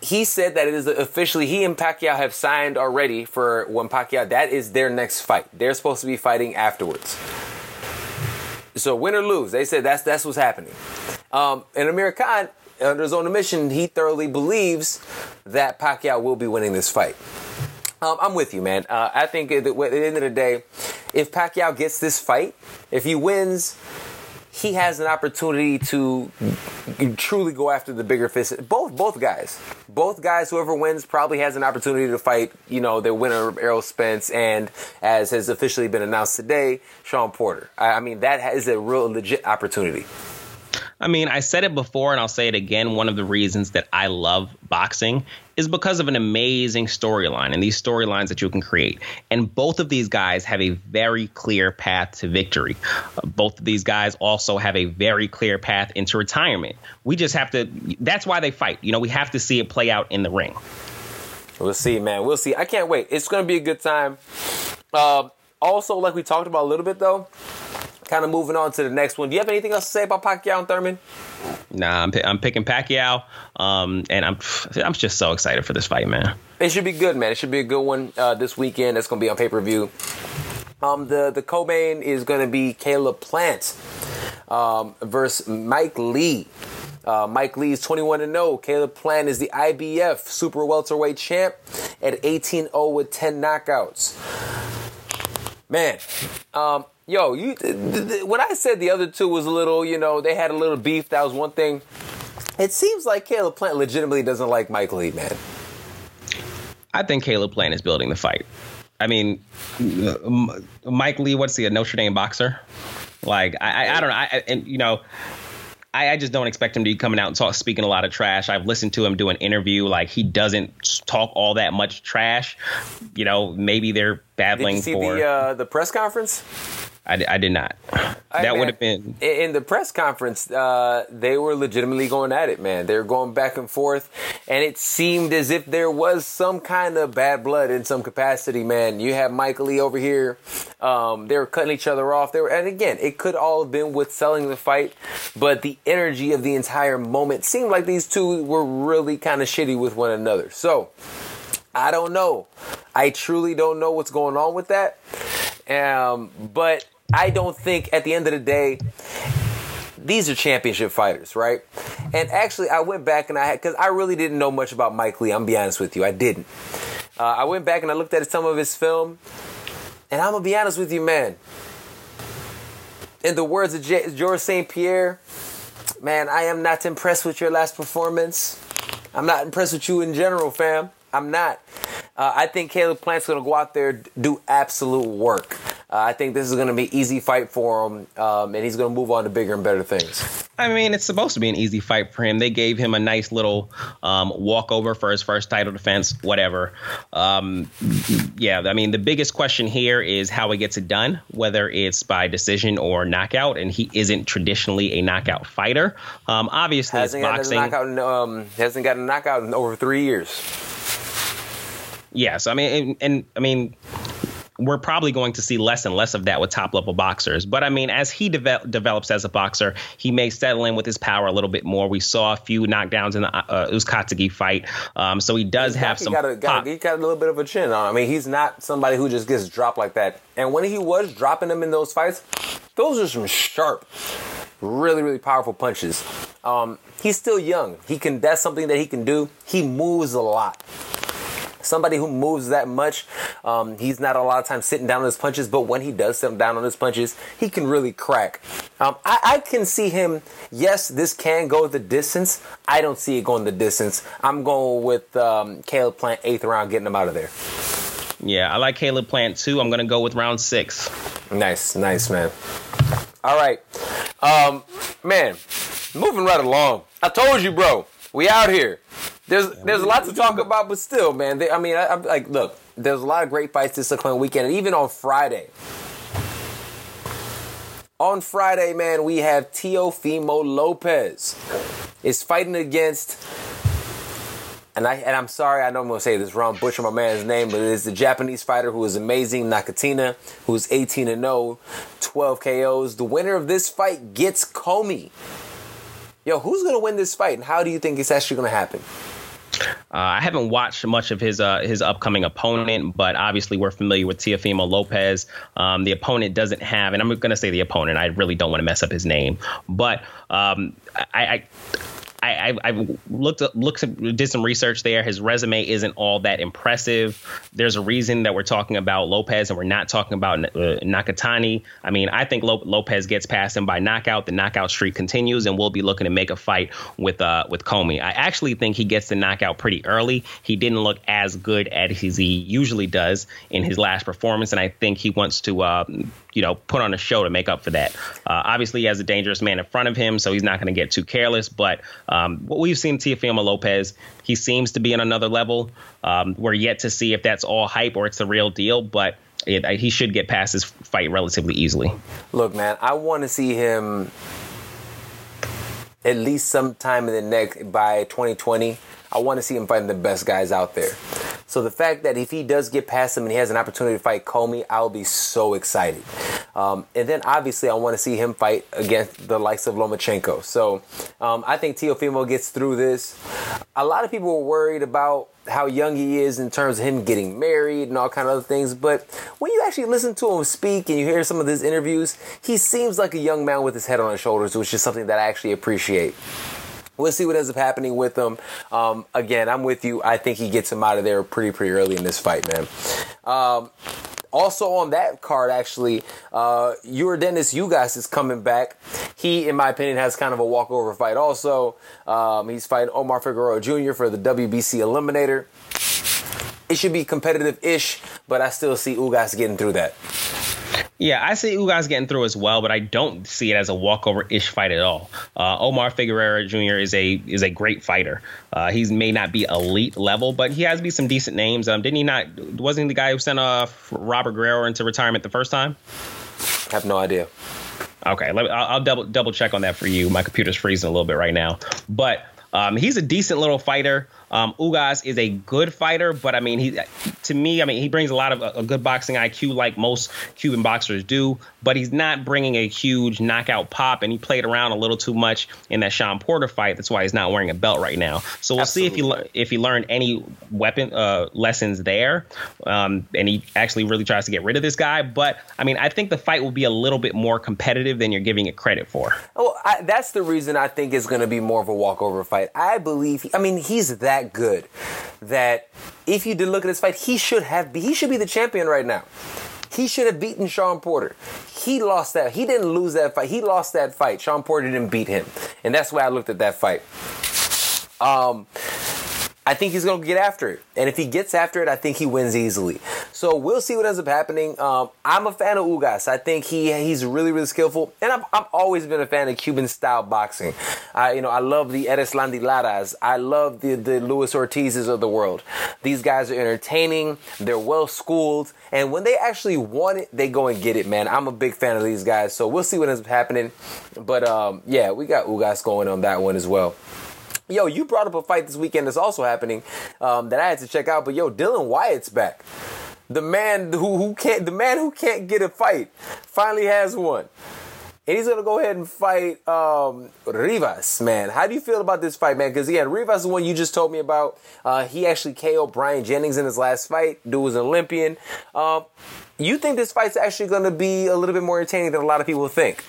Speaker 2: he said that it is officially he and Pacquiao have signed already for when Pacquiao that is their next fight. They're supposed to be fighting afterwards. So win or lose, they said that's that's what's happening. Um, and Amir Khan under his own admission, he thoroughly believes that Pacquiao will be winning this fight. Um, I'm with you, man. Uh, I think at the, at the end of the day, if Pacquiao gets this fight, if he wins, he has an opportunity to truly go after the bigger fist. Both both guys, both guys, whoever wins probably has an opportunity to fight. You know, their winner Errol Spence, and as has officially been announced today, Sean Porter. I, I mean, that is a real legit opportunity.
Speaker 3: I mean, I said it before and I'll say it again. One of the reasons that I love boxing is because of an amazing storyline and these storylines that you can create. And both of these guys have a very clear path to victory. Uh, both of these guys also have a very clear path into retirement. We just have to, that's why they fight. You know, we have to see it play out in the ring.
Speaker 2: We'll see, man. We'll see. I can't wait. It's going to be a good time. Uh, also, like we talked about a little bit, though, kind of moving on to the next one. Do you have anything else to say about Pacquiao and Thurman?
Speaker 3: Nah, I'm, I'm picking Pacquiao, um, and I'm I'm just so excited for this fight, man.
Speaker 2: It should be good, man. It should be a good one uh, this weekend. It's going to be on pay per view. Um, the the co-main is going to be Caleb Plant um, versus Mike Lee. Uh, Mike Lee is 21 and 0. Caleb Plant is the IBF super welterweight champ at 18 0 with 10 knockouts. Man, um, yo, you th- th- when I said the other two was a little, you know, they had a little beef. That was one thing. It seems like Caleb Plant legitimately doesn't like Mike Lee, man.
Speaker 3: I think Caleb Plant is building the fight. I mean, Mike Lee, what's he, a Notre Dame boxer? Like, I, I, I don't know. I, and, you know, I, I, just don't expect him to be coming out and talk, speaking a lot of trash. I've listened to him do an interview. Like, he doesn't talk all that much trash. You know, maybe they're battling
Speaker 2: Did you see
Speaker 3: for.
Speaker 2: the, uh, the press conference?
Speaker 3: I, I did not.
Speaker 2: Hey,
Speaker 3: that would have been
Speaker 2: in the press conference. Uh, they were legitimately going at it, man. They were going back and forth, and it seemed as if there was some kind of bad blood in some capacity, man. You have Michael Lee over here. Um, they were cutting each other off. They were, and again, it could all have been with selling the fight, but the energy of the entire moment seemed like these two were really kind of shitty with one another. So. I don't know. I truly don't know what's going on with that. Um, but I don't think at the end of the day, these are championship fighters, right? And actually, I went back and I had, because I really didn't know much about Mike Lee. I'm be honest with you, I didn't. Uh, I went back and I looked at some of his film, and I'm gonna be honest with you, man. In the words of J- George St. Pierre, man, I am not impressed with your last performance. I'm not impressed with you in general, fam. I'm not. Uh, I think Caleb Plant's going to go out there do absolute work. Uh, I think this is going to be easy fight for him, um, and he's going to move on to bigger and better things.
Speaker 3: I mean, it's supposed to be an easy fight for him. They gave him a nice little um, walkover for his first title defense, whatever. Um, yeah, I mean, the biggest question here is how he gets it done, whether it's by decision or knockout, and he isn't traditionally a knockout fighter. Um, obviously,
Speaker 2: hasn't
Speaker 3: it's boxing.
Speaker 2: Knockout in, um, hasn't got a knockout in over three years.
Speaker 3: Yes, I mean, and, and I mean, we're probably going to see less and less of that with top level boxers. But I mean, as he deve- develops as a boxer, he may settle in with his power a little bit more. We saw a few knockdowns in the uh, Uzcategui fight, um, so he does have
Speaker 2: he
Speaker 3: some.
Speaker 2: Got a, got, he got a little bit of a chin on. I mean, he's not somebody who just gets dropped like that. And when he was dropping them in those fights, those are some sharp, really, really powerful punches. Um, he's still young. He can. That's something that he can do. He moves a lot somebody who moves that much, um, he's not a lot of time sitting down on his punches, but when he does sit down on his punches, he can really crack. Um, I, I, can see him, yes, this can go the distance. I don't see it going the distance. I'm going with um, Caleb Plant, eighth round, getting him out of there.
Speaker 3: Yeah, I like Caleb Plant too. I'm going to go with round six.
Speaker 2: Nice, nice, man. All right. Um, man, moving right along. I told you, bro, we out here. There's there's a lot to talk about, but still, man. They, I mean, I, am like, look, there's a lot of great fights this upcoming weekend, and even on Friday. On Friday, man, we have Teofimo Lopez is fighting against, and I and I'm sorry, I know I'm gonna say this wrong, butcher my man's name, but it's the Japanese fighter who is amazing, Nakatani, who's 18 and 0, 12 KOs. The winner of this fight gets Commey. Yo, who's gonna win this fight, and how do you think it's actually gonna happen?
Speaker 3: Uh, I haven't watched much of his uh, his upcoming opponent, but obviously we're familiar with Teofimo Lopez. Um, the opponent doesn't have, and I'm going to say the opponent. I really don't want to mess up his name, but um, I, I I, I, I looked looked did some research there. His resume isn't all that impressive. There's a reason that we're talking about Lopez and we're not talking about uh, Nakatani. I mean, I think Lopez gets past him by knockout. The knockout streak continues, and we'll be looking to make a fight with uh with Commey. I actually think he gets the knockout pretty early. He didn't look as good as he usually does in his last performance, and I think he wants to uh, you know, put on a show to make up for that. Uh, obviously, he has a dangerous man in front of him, so he's not going to get too careless. But um, what we've seen Teofimo Lopez, he seems to be in another level. Um, we're yet to see if that's all hype or it's the real deal, but it, he should get past this fight relatively easily.
Speaker 2: Look, man, I want to see him at least sometime in the next by 2020. I want to see him fighting the best guys out there. So the fact that if he does get past him and he has an opportunity to fight Commey, I'll be so excited. Um, and then obviously I want to see him fight against the likes of Lomachenko. So um, I think Teofimo gets through this. A lot of people were worried about how young he is in terms of him getting married and all kind of other things. But when you actually listen to him speak and you hear some of his interviews, he seems like a young man with his head on his shoulders, which is something that I actually appreciate. We'll see what ends up happening with him. Um, again, I'm with you. I think he gets him out of there pretty, pretty early in this fight, man. Um, also on that card, actually, uh, Dennis Ugas is coming back. He, in my opinion, has kind of a walkover fight. Also, um, he's fighting Omar Figueroa Jr. for the WBC Eliminator. It should be competitive-ish, but I still see Ugas getting through that.
Speaker 3: Yeah, I see Ugas getting through as well, but I don't see it as a walkover ish fight at all. Uh, Omar Figueroa Jr. is a is a great fighter. Uh, he may not be elite level, but he has be some decent names. Um, didn't he not? Wasn't he the guy who sent off Robert Guerrero into retirement the first time?
Speaker 2: I have no idea.
Speaker 3: Okay, let me, I'll, I'll double double check on that for you. My computer's freezing a little bit right now, but um, he's a decent little fighter. Um, Ugas is a good fighter, but I mean, he to me, I mean, he brings a lot of a, a good boxing IQ, like most Cuban boxers do. But he's not bringing a huge knockout pop, and he played around a little too much in that Shawn Porter fight. That's why he's not wearing a belt right now. So we'll Absolutely. see if he if he learned any weapon uh, lessons there, um, and he actually really tries to get rid of this guy. But I mean, I think the fight will be a little bit more competitive than you're giving it credit for.
Speaker 2: Well, I, that's the reason I think it's going to be more of a walkover fight. I believe. I mean, he's that that good that if you did look at his fight, he should have he should be the champion right now. He should have beaten Shawn Porter. He lost that. He didn't lose that fight. He lost that fight. Shawn Porter didn't beat him, and that's why I looked at that fight. Um, I think he's going to get after it. And if he gets after it, I think he wins easily. So we'll see what ends up happening. Um, I'm a fan of Ugas. I think he he's really, really skillful. And I've, I've always been a fan of Cuban style boxing. I, you know, I love the Erislandy Laras. I love the, the Luis Ortizes of the world. These guys are entertaining. They're well schooled. And when they actually want it, they go and get it, man. I'm a big fan of these guys. So we'll see what ends up happening. But um, yeah, we got Ugas going on that one as well. Yo, you brought up a fight this weekend that's also happening um, that I had to check out. But yo, Dillian Whyte's back. The man who, who can't the man who can't get a fight finally has one. And he's gonna go ahead and fight um, Rivas, man. How do you feel about this fight, man? Because again, Rivas is one you just told me about. Uh, he actually KO'd Bryant Jennings in his last fight. Dude was an Olympian. Uh, you think this fight's actually gonna be a little bit more entertaining than a lot of people think?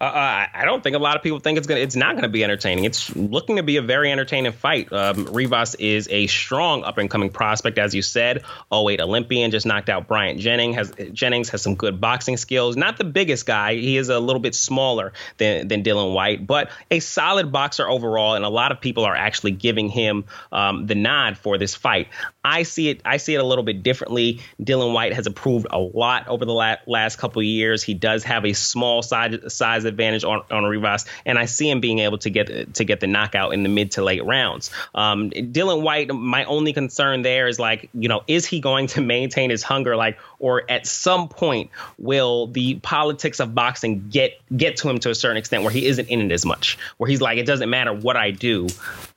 Speaker 3: Uh, uh, I don't think a lot of people think it's gonna. It's not gonna be entertaining. It's looking to be a very entertaining fight. Um, Rivas is a strong up and coming prospect, as you said. 08 Olympian, just knocked out Bryant Jennings. Has Jennings has some good boxing skills. Not the biggest guy. He is a little bit smaller than than Dillian Whyte, but a solid boxer overall. And a lot of people are actually giving him um, the nod for this fight. I see it. I see it a little bit differently. Dillian Whyte has improved a lot over the la- last couple years. He does have a small size size advantage on on Rivas, and I see him being able to get to get the knockout in the mid to late rounds. Um, Dillian Whyte, my only concern there is like, you know, is he going to maintain his hunger? Like, or at some point will the politics of boxing get get to him to a certain extent where he isn't in it as much, where he's like, it doesn't matter what I do,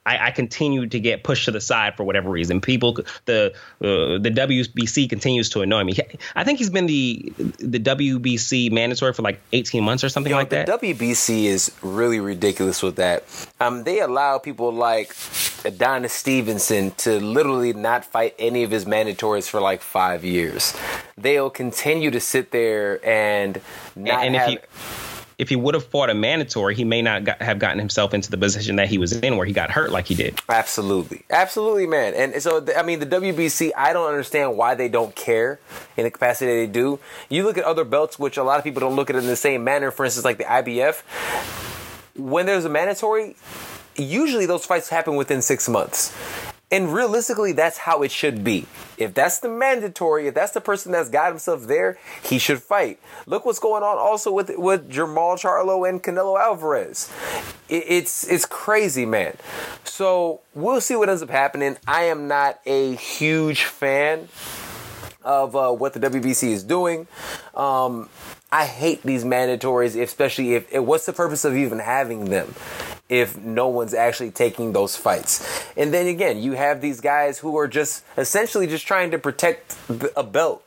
Speaker 3: I, I continue to get pushed to the side for whatever reason. People, the uh, the WBC continues to annoy me. I think he's been the the WBC mandatory for like 18 months or something Yo, like
Speaker 2: the
Speaker 3: that.
Speaker 2: WBC is really ridiculous with that. Um, they allow people like Adonis Stevenson to literally not fight any of his mandatories for like five years. They'll continue to sit there and not and, and have. If you,
Speaker 3: if he would have fought a mandatory, he may not got, have gotten himself into the position that he was in where he got hurt like he did.
Speaker 2: Absolutely. Absolutely, man. And so, I mean, the WBC, I don't understand why they don't care in the capacity they do. You look at other belts, which a lot of people don't look at in the same manner, for instance, like the IBF. When there's a mandatory, usually those fights happen within six months. And realistically, that's how it should be. If that's the mandatory, if that's the person that's got himself there, he should fight. Look what's going on also with with Jermall Charlo and Canelo Alvarez. It, it's it's crazy, man. So we'll see what ends up happening. I am not a huge fan of uh, what the WBC is doing. Um, I hate these mandatories, especially if, if, what's the purpose of even having them if no one's actually taking those fights? And then again, you have these guys who are just essentially just trying to protect a belt.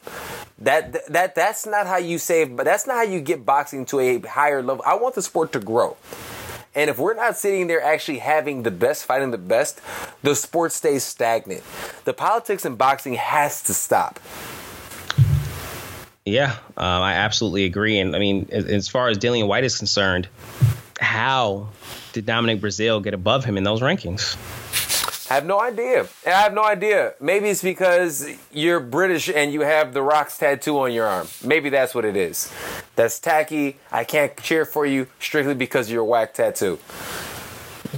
Speaker 2: That that that's not how you save. But that's not how you get boxing to a higher level. I want the sport to grow. And if we're not sitting there actually having the best, fighting the best, the sport stays stagnant. The politics in boxing has to stop.
Speaker 3: Yeah, um, I absolutely agree. And I mean, as, as far as Dillian Whyte is concerned, how did Dominic Breazeale get above him in those rankings?
Speaker 2: I have no idea. I have no idea. Maybe it's because you're British and you have the Rock's tattoo on your arm. Maybe that's what it is. That's tacky. I can't cheer for you strictly because you're a whack tattoo.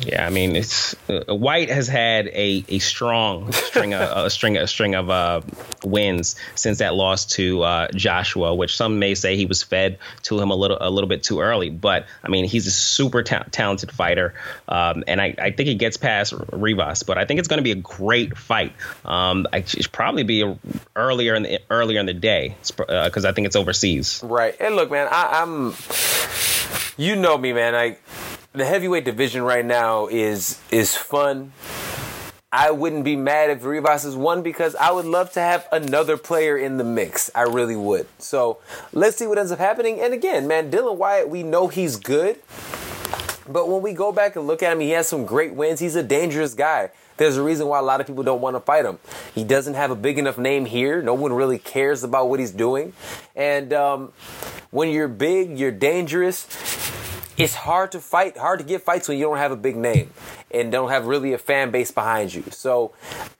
Speaker 3: Yeah, I mean, it's uh, Whyte has had a, a strong string of a string a string of uh, wins since that loss to uh, Joshua, which some may say he was fed to him a little a little bit too early. But I mean, he's a super ta- talented fighter, um, and I, I think he gets past Rivas. But I think it's going to be a great fight. Um, I should probably be earlier in the earlier in the day because uh, I think it's overseas.
Speaker 2: Right. And look, man, I, I'm. You know me, man. I the heavyweight division right now is is fun. I wouldn't be mad if Rivas is one because I would love to have another player in the mix. I really would. So let's see what ends up happening. And again, man, Dillian Whyte, we know he's good. But when we go back and look at him, he has some great wins. He's a dangerous guy. There's a reason why a lot of people don't want to fight him. He doesn't have a big enough name here. No one really cares about what he's doing. And um, when you're big, you're dangerous it's hard to fight, hard to get fights when you don't have a big name and don't have really a fan base behind you. So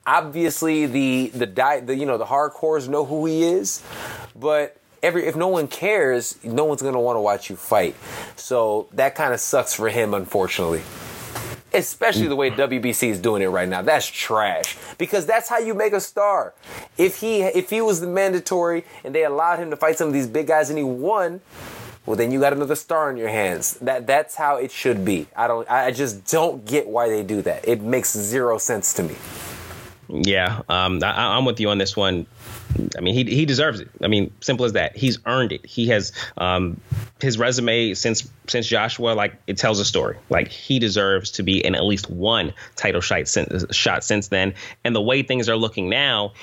Speaker 2: obviously the the di- the you know the hardcores know who he is, but every if no one cares, no one's gonna want to watch you fight. So that kind of sucks for him, unfortunately. Especially the way WBC is doing it right now. That's trash. Because that's how you make a star. If he if he was the mandatory and they allowed him to fight some of these big guys and he won, well then you got another star in your hands. That that's how it should be. I don't I just don't get why they do that. It makes zero sense to me.
Speaker 3: Yeah, um, I, am with you on this one. I mean, he he deserves it. I mean, simple as that. He's earned it. He has um, his resume since since Joshua, like it tells a story. Like he deserves to be in at least one title shot since, shot since then. And the way things are looking now,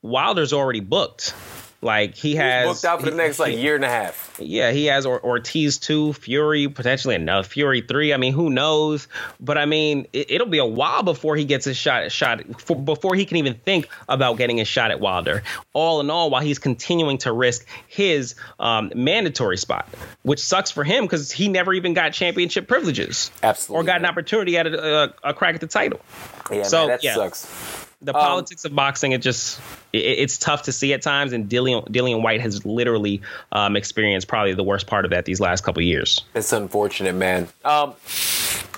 Speaker 3: Wilder's already booked. Like he has
Speaker 2: booked out for the next like year and a half.
Speaker 3: Yeah, he has or- Ortiz two, Fury potentially another Fury three. I mean, who knows? But I mean, it, will be a while before he gets a shot. Shot for, before he can even think about getting a shot at Wilder. All in all, while he's continuing to risk his um, mandatory spot, which sucks for him because he never even got championship privileges.
Speaker 2: Absolutely,
Speaker 3: or got an opportunity at a, a, a crack at the title.
Speaker 2: Yeah, so man, that yeah. sucks
Speaker 3: the um, politics of boxing, it just it, it's tough to see at times. And Dillian Dillian Whyte has literally um, experienced probably the worst part of that these last couple years.
Speaker 2: It's unfortunate, man. Um,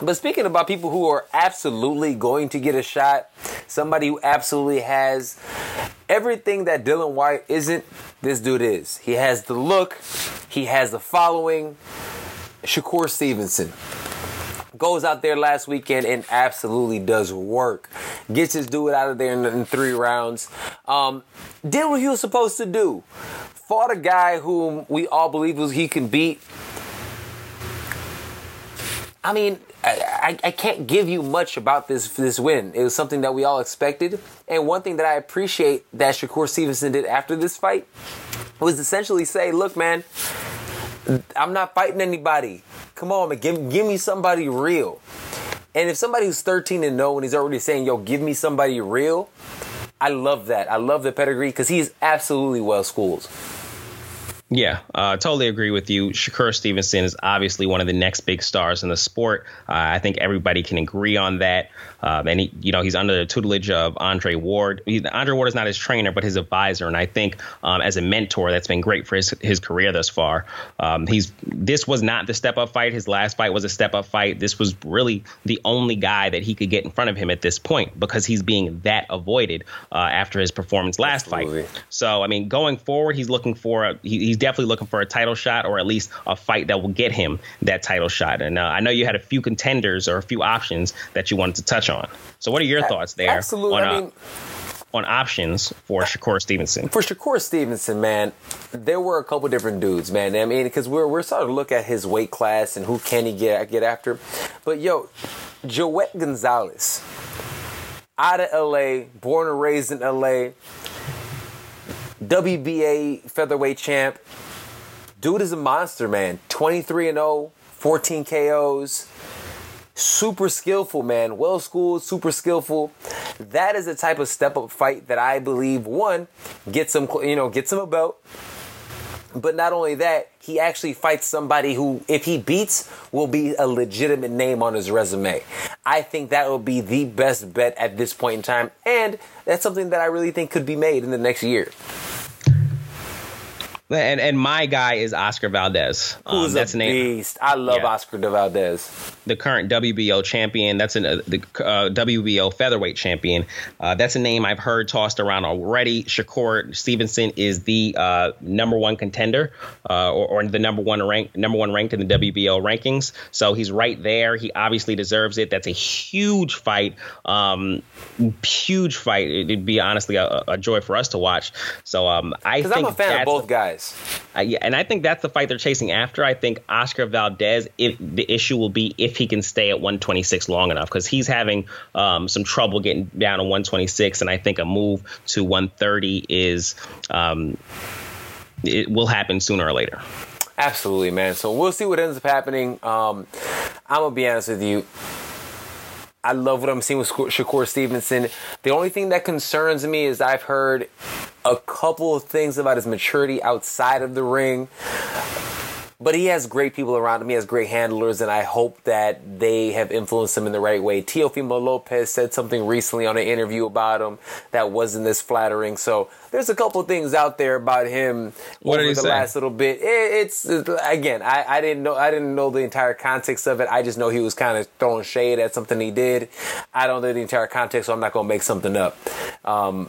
Speaker 2: but speaking about people who are absolutely going to get a shot, somebody who absolutely has everything that Dillian Whyte isn't, this dude is. He has the look, he has the following. Shakur Stevenson goes out there last weekend and absolutely does work. Gets his dude out of there in, in three rounds. Um, did what he was supposed to do. Fought a guy whom we all believe was he can beat. I mean, I, I, I, can't give you much about this this win. It was something that we all expected, and one thing that I appreciate that Shakur Stevenson did after this fight was essentially say, "Look, man, I'm not fighting anybody. Come on, man. Give, give me somebody real. And if somebody who's 13 and 0 and he's already saying, yo, give me somebody real, I love that. I love the pedigree because he's absolutely well schooled.
Speaker 3: Yeah, uh, totally agree with you. Shakur Stevenson is obviously one of the next big stars in the sport. Uh, I think everybody can agree on that. Um, and he, you know, he's under the tutelage of Andre Ward. He, Andre Ward is not his trainer, but his advisor. And I think um, as a mentor, that's been great for his, his career thus far. Um, he's this was not the step up fight. His last fight was a step up fight. This was really the only guy that he could get in front of him at this point because he's being that avoided uh, after his performance last Absolutely. fight. So I mean, going forward, he's looking for a, he, he's definitely looking for a title shot or at least a fight that will get him that title shot. And uh, I know you had a few contenders or a few options that you wanted to touch on. So, what are your thoughts there?
Speaker 2: Absolutely. On, I uh, mean,
Speaker 3: on options for Shakur Stevenson.
Speaker 2: For Shakur Stevenson, man, there were a couple different dudes, man. I mean, because we're we're starting to look at his weight class and who can he get get after. But yo, Joet Gonzalez, out of LA, born and raised in LA, WBA featherweight champ. Dude is a monster, man. 23 and 0, 14 KOs. Super skillful, man. Well schooled, super skillful. That is the type of step up fight that I believe one gets him, you know, gets him a belt. But not only that, he actually fights somebody who, if he beats, will be a legitimate name on his resume. I think that will be the best bet at this point in time, and that's something that I really think could be made in the next year.
Speaker 3: And and my guy is Oscar Valdez.
Speaker 2: Who's um, that's a beast? I love yeah. Oscar de Valdez.
Speaker 3: The current WBO champion. That's an, uh, the uh, WBO featherweight champion. Uh, that's a name I've heard tossed around already. Shakur Stevenson is the uh, number one contender, uh, or, or, the number one rank, number one ranked in the WBO rankings. So he's right there. He obviously deserves it. That's a huge fight. Um, huge fight. It'd be honestly a, a, joy for us to watch. So um, I think
Speaker 2: I'm a fan of both guys.
Speaker 3: Yeah, and I think that's the fight they're chasing after. I think Oscar Valdez, if the issue will be if he can stay at 126 long enough, because he's having um, some trouble getting down to 126, and I think a move to 130 is um, it will happen sooner or later.
Speaker 2: Absolutely, man. So we'll see what ends up happening. Um, I'm gonna be honest with you. I love what I'm seeing with Shakur Stevenson. The only thing that concerns me is I've heard a couple of things about his maturity outside of the ring. But he has great people around him. He has great handlers, and I hope that they have influenced him in the right way. Teofimo Lopez said something recently on an interview about him that wasn't this flattering. So there's a couple things out there about him
Speaker 3: what over
Speaker 2: the
Speaker 3: say?
Speaker 2: last little bit. It, it's again, I, I didn't know I didn't know the entire context of it. I just know he was kind of throwing shade at something he did. I don't know the entire context, so I'm not gonna make something up. Um,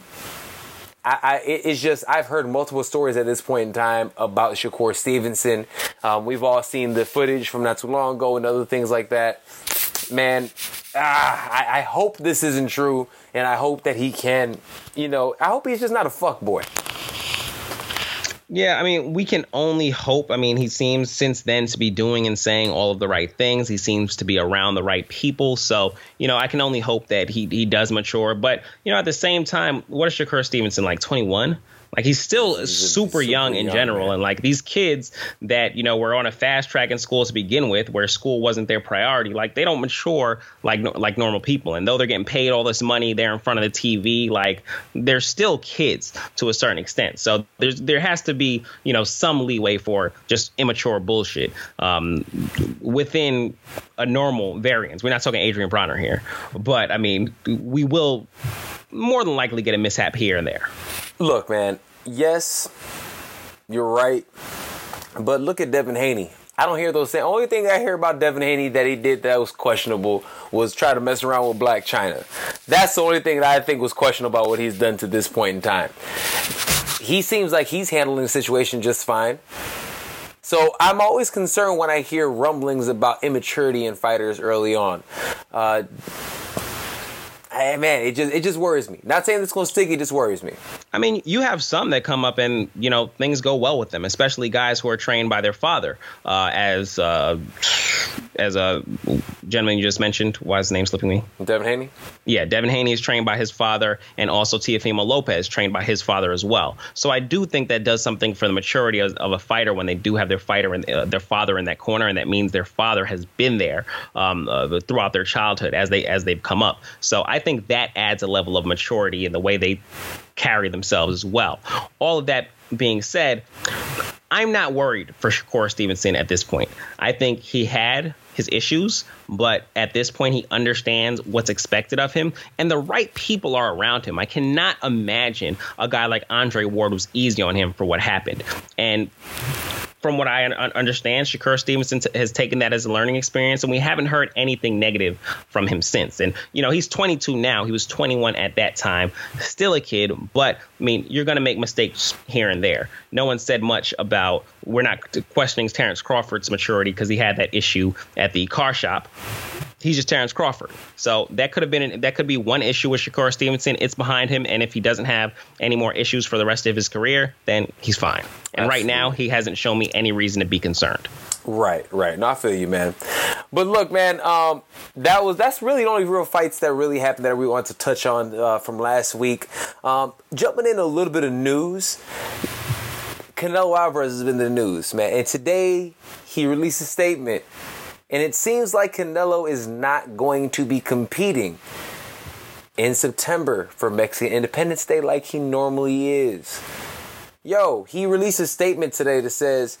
Speaker 2: I, I, it's just I've heard multiple stories at this point in time about Shakur Stevenson. Um, we've all seen the footage from not too long ago and other things like that. Man, ah, I, I hope this isn't true, and I hope that he can. You know, I hope he's just not a fuck boy.
Speaker 3: Yeah, I mean, we can only hope. I mean, he seems since then to be doing and saying all of the right things. He seems to be around the right people. So, you know, I can only hope that he he does mature. But, you know, at the same time, what is Shakur Stevenson like 21? Like he's still he's super, super, young in young, general, man. and like these kids that you know were on a fast track in school to begin with, where school wasn't their priority. Like they don't mature like like normal people, and though they're getting paid all this money, they're in front of the TV. Like they're still kids to a certain extent. So there's there has to be you know some leeway for just immature bullshit um, within a normal variance. We're not talking Adrien Broner here, but I mean we will more than likely get a mishap here and there.
Speaker 2: Look, man, yes, you're right. But look at Devin Haney. I don't hear those things. Only thing I hear about Devin Haney that he did that was questionable was try to mess around with Blac Chyna. That's the only thing that I think was questionable about what he's done to this point in time. He seems like he's handling the situation just fine. So I'm always concerned when I hear rumblings about immaturity in fighters early on. Uh, Hey, man, it just it just worries me. Not saying it's gonna stick, it just worries me.
Speaker 3: I mean, you have some that come up and you know things go well with them, especially guys who are trained by their father, uh, as uh, as a gentleman you just mentioned. Why is his name slipping me?
Speaker 2: Devin Haney.
Speaker 3: Yeah, Devin Haney is trained by his father, and also Teofimo Lopez trained by his father as well. So I do think that does something for the maturity of, of a fighter when they do have their fighter and uh, their father in that corner, and that means their father has been there um, uh, throughout their childhood as they as they've come up. So I think that adds a level of maturity in the way they carry themselves as well. All of that being said, I'm not worried for Shakur Stevenson at this point. I think he had his issues, but at this point, he understands what's expected of him, and the right people are around him. I cannot imagine a guy like Andre Ward was easy on him for what happened. And from what I understand, Shakur Stevenson has taken that as a learning experience, and we haven't heard anything negative from him since. And you know, he's 22 now. He was 21 at that time, still a kid. But I mean, you're going to make mistakes here and there. No one said much about. We're not questioning Terrence Crawford's maturity because he had that issue at the car shop he's just Terrence Crawford. So that could have been that could be one issue with Shakur Stevenson. It's behind him, and if he doesn't have any more issues for the rest of his career, then he's fine. And Absolutely. right now, he hasn't shown me any reason to be concerned.
Speaker 2: Right, right. No, I feel you, man. But look, man, um, that was that's really the only real fights that really happened that we want to touch on uh, from last week. Um, jumping in a little bit of news, Canelo Alvarez has been in the news, man. And today he released a statement. And it seems like Canelo is not going to be competing in September for Mexican Independence Day like he normally is. Yo, he released a statement today that says,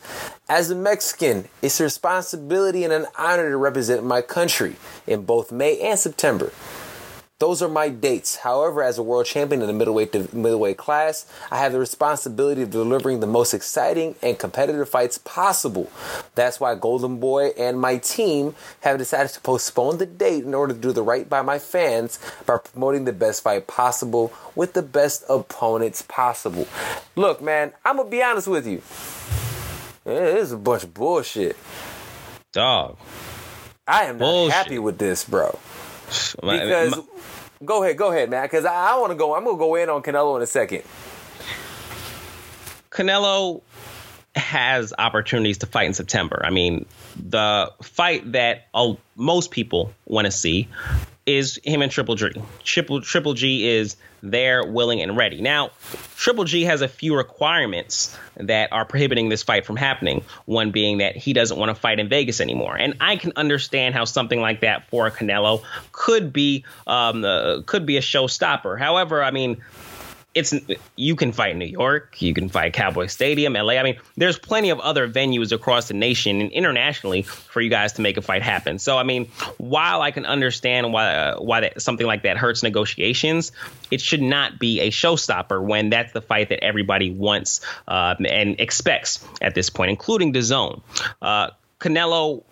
Speaker 2: As a Mexican, it's a responsibility and an honor to represent my country in both May and September. Those are my dates. However, as a world champion in the middleweight middleweight class, I have the responsibility of delivering the most exciting and competitive fights possible. That's why Golden Boy and my team have decided to postpone the date in order to do the right by my fans by promoting the best fight possible with the best opponents possible. Look, man, I'm gonna be honest with you. This is a bunch of bullshit.
Speaker 3: Dog.
Speaker 2: I am not bullshit. happy with this, bro. Because Go ahead, go ahead, man. Because I, I want to go. I'm gonna go in on Canelo in a second.
Speaker 3: Canelo has opportunities to fight in September. I mean, the fight that uh, most people want to see is him and Triple G. Triple Triple G is there, willing, and ready. Now, Triple G has a few requirements that are prohibiting this fight from happening. One being that he doesn't want to fight in Vegas anymore, and I can understand how something like that for Canelo could be um, uh, could be a showstopper. However, I mean it's you can fight New York, you can fight Cowboy Stadium, LA. I mean, there's plenty of other venues across the nation and internationally for you guys to make a fight happen. So, I mean, while I can understand why uh, why that, something like that hurts negotiations, it should not be a showstopper when that's the fight that everybody wants uh, and expects at this point, including DAZN. Uh, Canelo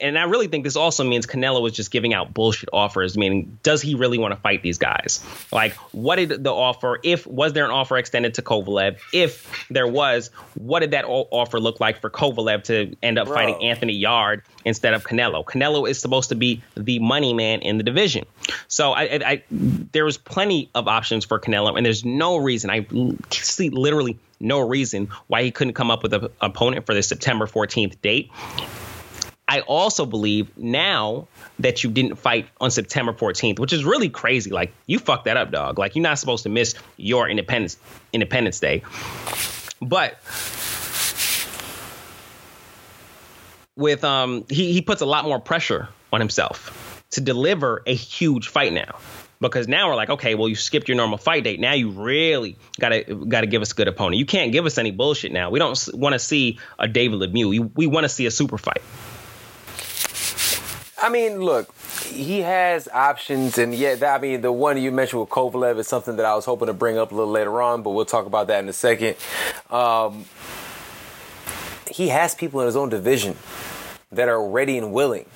Speaker 3: and I really think this also means Canelo was just giving out bullshit offers. Meaning, does he really want to fight these guys? Like, what did the offer? If was there an offer extended to Kovalev? If there was, what did that offer look like for Kovalev to end up Bro. fighting Anthony Yarde instead of Canelo? Canelo is supposed to be the money man in the division. So I, I, I there was plenty of options for Canelo, and there's no reason I see literally no reason why he couldn't come up with an opponent for the September 14th date. I also believe now that you didn't fight on September 14th, which is really crazy. Like you fucked that up, dog. Like you're not supposed to miss your Independence Independence Day. But with um he he puts a lot more pressure on himself to deliver a huge fight now. Because now we're like, okay, well, you skipped your normal fight date. Now you really gotta gotta give us a good opponent. You can't give us any bullshit now. We don't want to see a David Lemieux. We, we want to see a super fight.
Speaker 2: I mean, look, he has options, and yeah, I mean, the one you mentioned with Kovalev is something that I was hoping to bring up a little later on, but we'll talk about that in a second. Um, he has people in his own division that are ready and willing.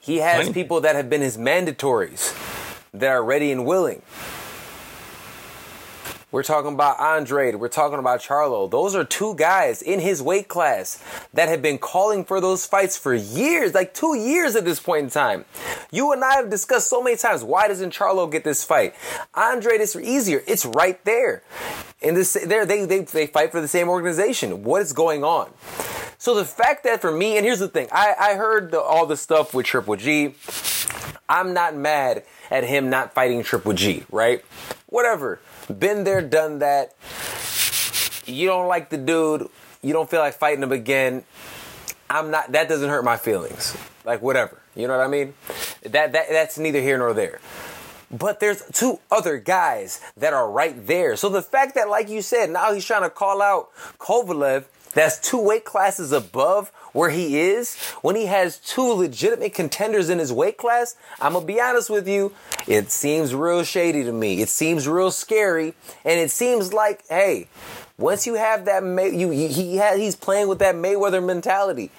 Speaker 2: He has people that have been his mandatories that are ready and willing. We're talking about Andre. We're talking about Charlo. Those are two guys in his weight class that have been calling for those fights for years, like two years at this point in time. You and I have discussed so many times why doesn't Charlo get this fight? Andrade is easier. It's right there. And this, they they, they fight for the same organization. What is going on? So the fact that for me, and here's the thing, I, I heard the, all the stuff with Triple G. I'm not mad at him not fighting Triple G, right? Whatever. Been there, done that. You don't like the dude. You don't feel like fighting him again. I'm not. That doesn't hurt my feelings. Like whatever. You know what I mean? That that that's neither here nor there. But there's two other guys that are right there. So the fact that, like you said, now he's trying to call out Kovalev, that's two weight classes above where he is, when he has two legitimate contenders in his weight class, I'm gonna be honest with you, it seems real shady to me. It seems real scary, and it seems like, hey, once you have that, May- you he has, he's playing with that Mayweather mentality.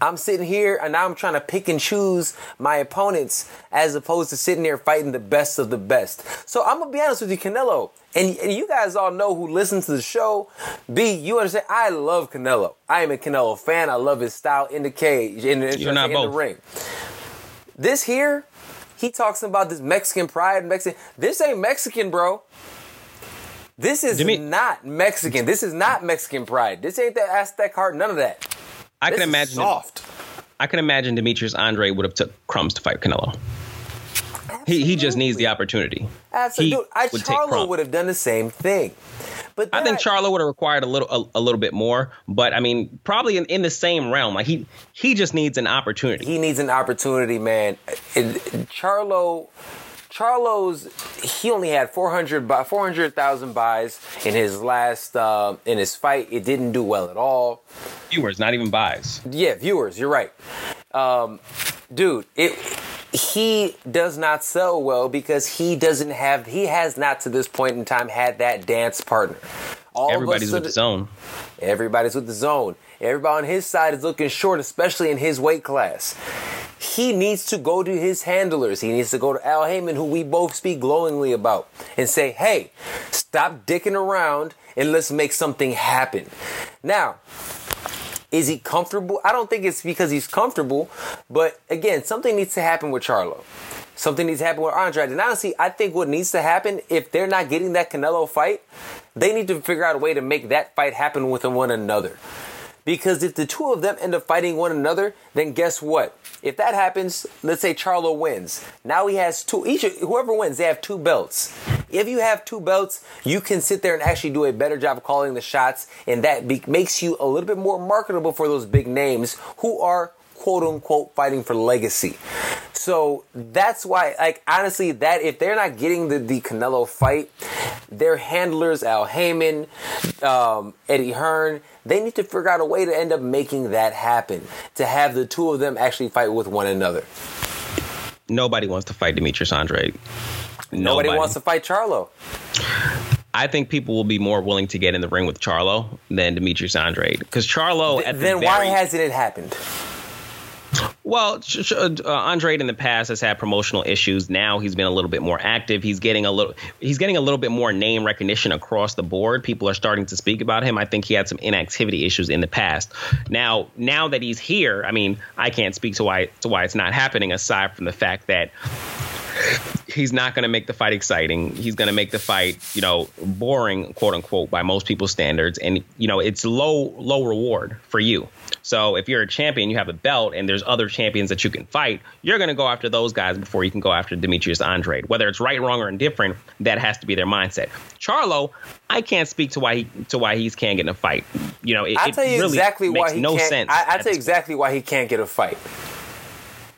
Speaker 2: I'm sitting here and now I'm trying to pick and choose my opponents as opposed to sitting there fighting the best of the best. So I'm gonna be honest with you, Canelo, and, and you guys all know who listens to the show. B, you understand? I love Canelo. I am a Canelo fan. I love his style in the cage, in, in, in, in the ring. This here, he talks about this Mexican pride, Mexican. This ain't Mexican, bro. This is not Mexican. This is not Mexican pride. This ain't that Aztec heart. None of that.
Speaker 3: I this can imagine soft. I can imagine Demetrius Andre would have took crumbs to fight Canelo. He he just needs the opportunity.
Speaker 2: Absolutely, Dude, I, Charlo would have done the same thing.
Speaker 3: But I think I, Charlo would have required a little a, a, little bit more. But I mean, probably in, in the same realm. Like he he just needs an opportunity.
Speaker 2: He needs an opportunity, man. Charlo. Charlo's he only had 400 by 400,000 buys in his last uh, in his fight. It didn't do well at all.
Speaker 3: Viewers, not even buys.
Speaker 2: Yeah, viewers. You're right, um, dude. It he does not sell well because he doesn't have he has not to this point in time had that dance partner.
Speaker 3: All everybody's with DAZN.
Speaker 2: Everybody's with DAZN. Everybody on his side is looking short, especially in his weight class. He needs to go to his handlers. He needs to go to Al Haymon, who we both speak glowingly about, and say, hey, stop dicking around and let's make something happen. Now, is he comfortable? I don't think it's because he's comfortable, but again, something needs to happen with Charlo. Something needs to happen with Andrade. And honestly, I think what needs to happen if they're not getting that Canelo fight, they need to figure out a way to make that fight happen with one another. Because if the two of them end up fighting one another, then guess what? If that happens, let's say Charlo wins. Now he has two. Each whoever wins, they have two belts. If you have two belts, you can sit there and actually do a better job calling the shots, and that be- makes you a little bit more marketable for those big names who are quote unquote fighting for legacy. So that's why, like, honestly, that if they're not getting the, the Canelo fight, their handlers, Al Haymon, um, Eddie Hearn, they need to figure out a way to end up making that happen. To have the two of them actually fight with one another.
Speaker 3: Nobody wants to fight Demetrius Andrade.
Speaker 2: Nobody, Nobody wants to fight Charlo.
Speaker 3: I think people will be more willing to get in the ring with Charlo than Demetrius Andrade because Charlo. Th-
Speaker 2: then
Speaker 3: the
Speaker 2: why hasn't it happened?
Speaker 3: Well, uh, Andrade in the past has had promotional issues. Now he's been a little bit more active. He's getting a little he's getting a little bit more name recognition across the board. People are starting to speak about him. I think he had some inactivity issues in the past. Now, now that he's here, I mean, I can't speak to why to why it's not happening aside from the fact that he's not going to make the fight exciting. He's going to make the fight, you know, boring, quote unquote, by most people's standards. And you know, it's low low reward for you. So if you're a champion, you have a belt, and there's other champions that you can fight. You're going to go after those guys before you can go after Demetrius Andrade. Whether it's right, wrong, or indifferent, that has to be their mindset. Charlo, I can't speak to why he to why he can't get in a fight. You know, it,
Speaker 2: I'll tell you
Speaker 3: really
Speaker 2: exactly why he
Speaker 3: no
Speaker 2: can't.
Speaker 3: Sense
Speaker 2: I, I'll tell you exactly why he can't get a fight.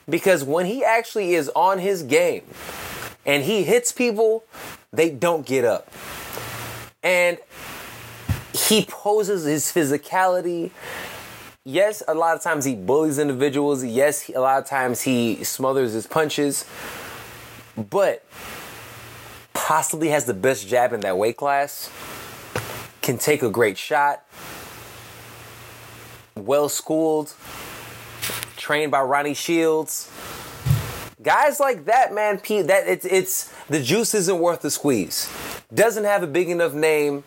Speaker 2: Because when he actually is on his game and he hits people, they don't get up. And he poses his physicality. Yes, a lot of times he bullies individuals. Yes, a lot of times he smothers his punches. But possibly has the best jab in that weight class. Can take a great shot. Well schooled trained by Ronnie Shields. Guys like that, man, Pete, that it's it's the juice isn't worth the squeeze. Doesn't have a big enough name,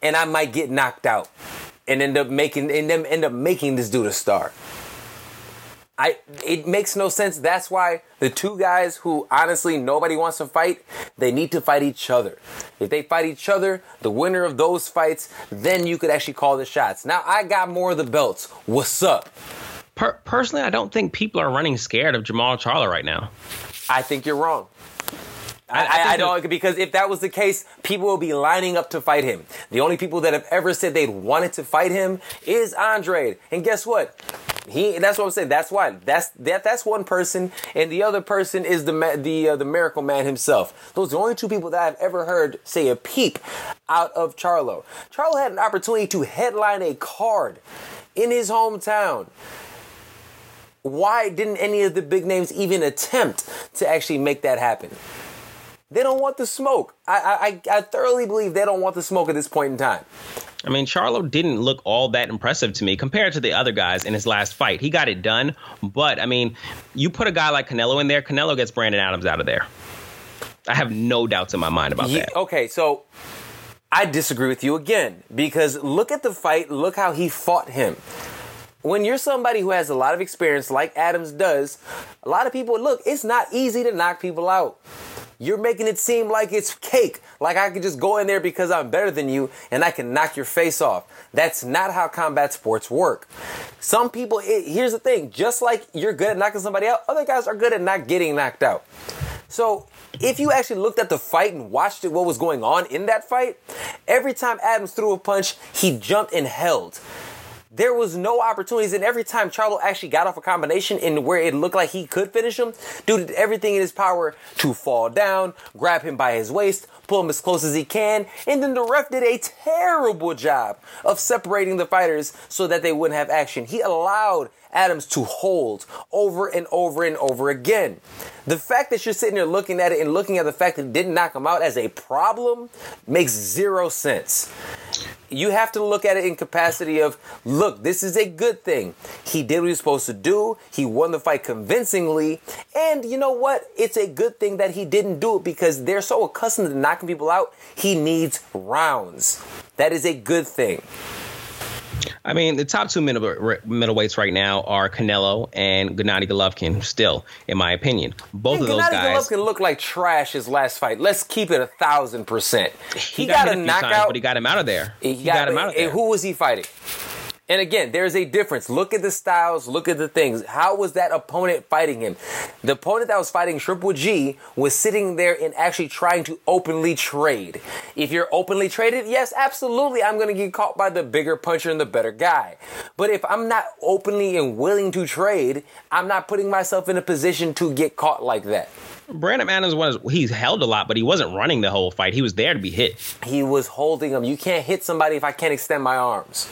Speaker 2: and I might get knocked out and end up making and them end up making this dude a star. I it makes no sense. That's why the two guys who honestly nobody wants to fight, they need to fight each other. If they fight each other, the winner of those fights, then you could actually call the shots. Now I got more of the belts. What's up?
Speaker 3: Per- personally, I don't think people are running scared of Jermall Charlo right now.
Speaker 2: I think you're wrong. I, I, I, don't because if that was the case, people will be lining up to fight him. The only people that have ever said they'd wanted to fight him is Andre. And guess what? He that's what I'm saying. That's why that's that that's one person, and the other person is the the uh, the miracle man himself. Those are the only two people that I've ever heard say a peep out of Charlo. Charlo had an opportunity to headline a card in his hometown why didn't any of the big names even attempt to actually make that happen? They don't want the smoke. I, I, I thoroughly believe they don't want the smoke at this point in time.
Speaker 3: I mean, Charlo didn't look all that impressive to me compared to the other guys in his last fight. He got it done, but I mean, you put a guy like Canelo in there, Canelo gets Brandon Adams out of there. I have no doubts in my mind about
Speaker 2: yeah,
Speaker 3: that.
Speaker 2: Okay, so I disagree with you again because look at the fight, look how he fought him when you're somebody who has a lot of experience like Adams does, a lot of people look, it's not easy to knock people out. You're making it seem like it's cake, like I could just go in there because I'm better than you and I can knock your face off. That's not how combat sports work. Some people, it, here's the thing just like you're good at knocking somebody out, other guys are good at not getting knocked out. So if you actually looked at the fight and watched it, what was going on in that fight, every time Adams threw a punch, he jumped and held. There was no opportunities, and every time Charlo actually got off a combination in where it looked like he could finish him, dude did everything in his power to fall down, grab him by his waist, pull him as close as he can, and then the ref did a terrible job of separating the fighters so that they wouldn't have action. He allowed Adams to hold over and over and over again. The fact that you're sitting there looking at it and looking at the fact that it didn't knock him out as a problem makes zero sense. You have to look at it in capacity of look this is a good thing. He did what he was supposed to do. He won the fight convincingly. And you know what? It's a good thing that he didn't do it because they're so accustomed to knocking people out. He needs rounds. That is a good thing
Speaker 3: I mean, the top two middle, middleweights right now are Canelo and Gennady Golovkin. Still, in my opinion, both and of those guys.
Speaker 2: Golovkin looked like trash his last fight. Let's keep it a thousand percent.
Speaker 3: He, he got, got a knockout, times, but he got him out of there. He, he got, got, him out of there.
Speaker 2: Who was he fighting? And again, there's a difference. Look at the styles, look at the things. How was that opponent fighting him? The opponent that was fighting Triple G was sitting there and actually trying to openly trade. If you're openly traded, yes, absolutely, I'm going to get caught by the bigger puncher and the better guy. But if I'm not openly and willing to trade, I'm not putting myself in a position to get caught like that.
Speaker 3: Brandon Adams was he's held a lot, but he wasn't running the whole fight. He was there to be hit.
Speaker 2: He was holding him. You can't hit somebody if I can't extend my arms.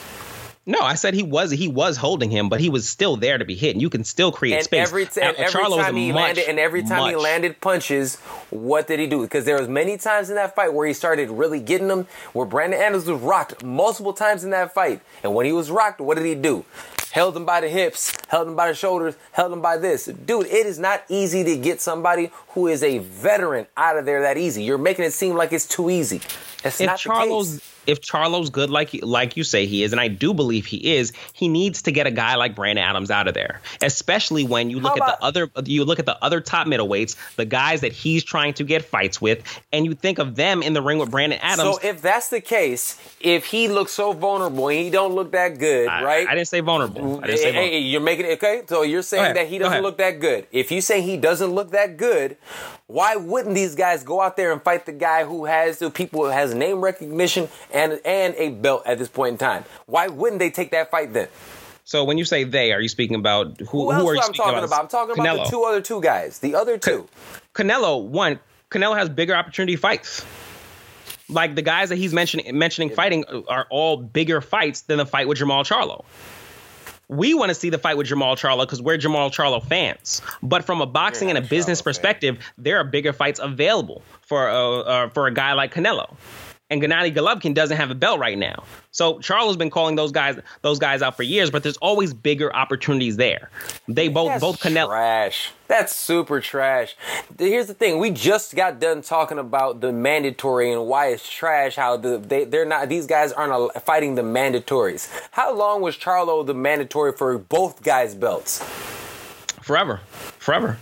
Speaker 3: No, I said he was he was holding him, but he was still there to be hit, and you can still create
Speaker 2: and
Speaker 3: space.
Speaker 2: Every, t- and every time he much, landed, and every time much. he landed punches, what did he do? Because there was many times in that fight where he started really getting them, where Brandon Adams was rocked multiple times in that fight, and when he was rocked, what did he do? Held him by the hips, held him by the shoulders, held him by this. Dude, it is not easy to get somebody who is a veteran out of there that easy. You're making it seem like it's too easy. It's if not Charlo's
Speaker 3: if Charlo's good like like you say he is, and I do believe he is, he needs to get a guy like Brandon Adams out of there. Especially when you look about, at the other you look at the other top middleweights, the guys that he's trying to get fights with, and you think of them in the ring with Brandon Adams.
Speaker 2: So if that's the case, if he looks so vulnerable and he don't look that good,
Speaker 3: I,
Speaker 2: right?
Speaker 3: I didn't say vulnerable. I didn't say
Speaker 2: vulnerable. Hey, you're making it okay. So you're saying that he doesn't look that good. If you say he doesn't look that good, why wouldn't these guys go out there and fight the guy who has the people who has name recognition and and a belt at this point in time? Why wouldn't they take that fight then?
Speaker 3: So when you say they, are you speaking about who?
Speaker 2: Who,
Speaker 3: who are you
Speaker 2: I'm talking about? about? I'm talking Canelo. about the two other two guys. The other two.
Speaker 3: Canelo one. Canelo has bigger opportunity fights. Like the guys that he's mentioning mentioning fighting are all bigger fights than the fight with Jermall Charlo we want to see the fight with Jermall Charlo because we're Jermall Charlo fans. But from a boxing and a business Charlo perspective, there are bigger fights available for uh, uh, for a guy like Canelo and Gennady Golovkin doesn't have a belt right now. So Charlo's been calling those guys those guys out for years, but there's always bigger opportunities there. They both
Speaker 2: That's
Speaker 3: both Canelo
Speaker 2: trash. That's super trash. Here's the thing: we just got done talking about the mandatory and why it's trash. How the they they're not these guys aren't fighting the mandatories. How long was Charlo the mandatory for both guys' belts?
Speaker 3: Forever, forever.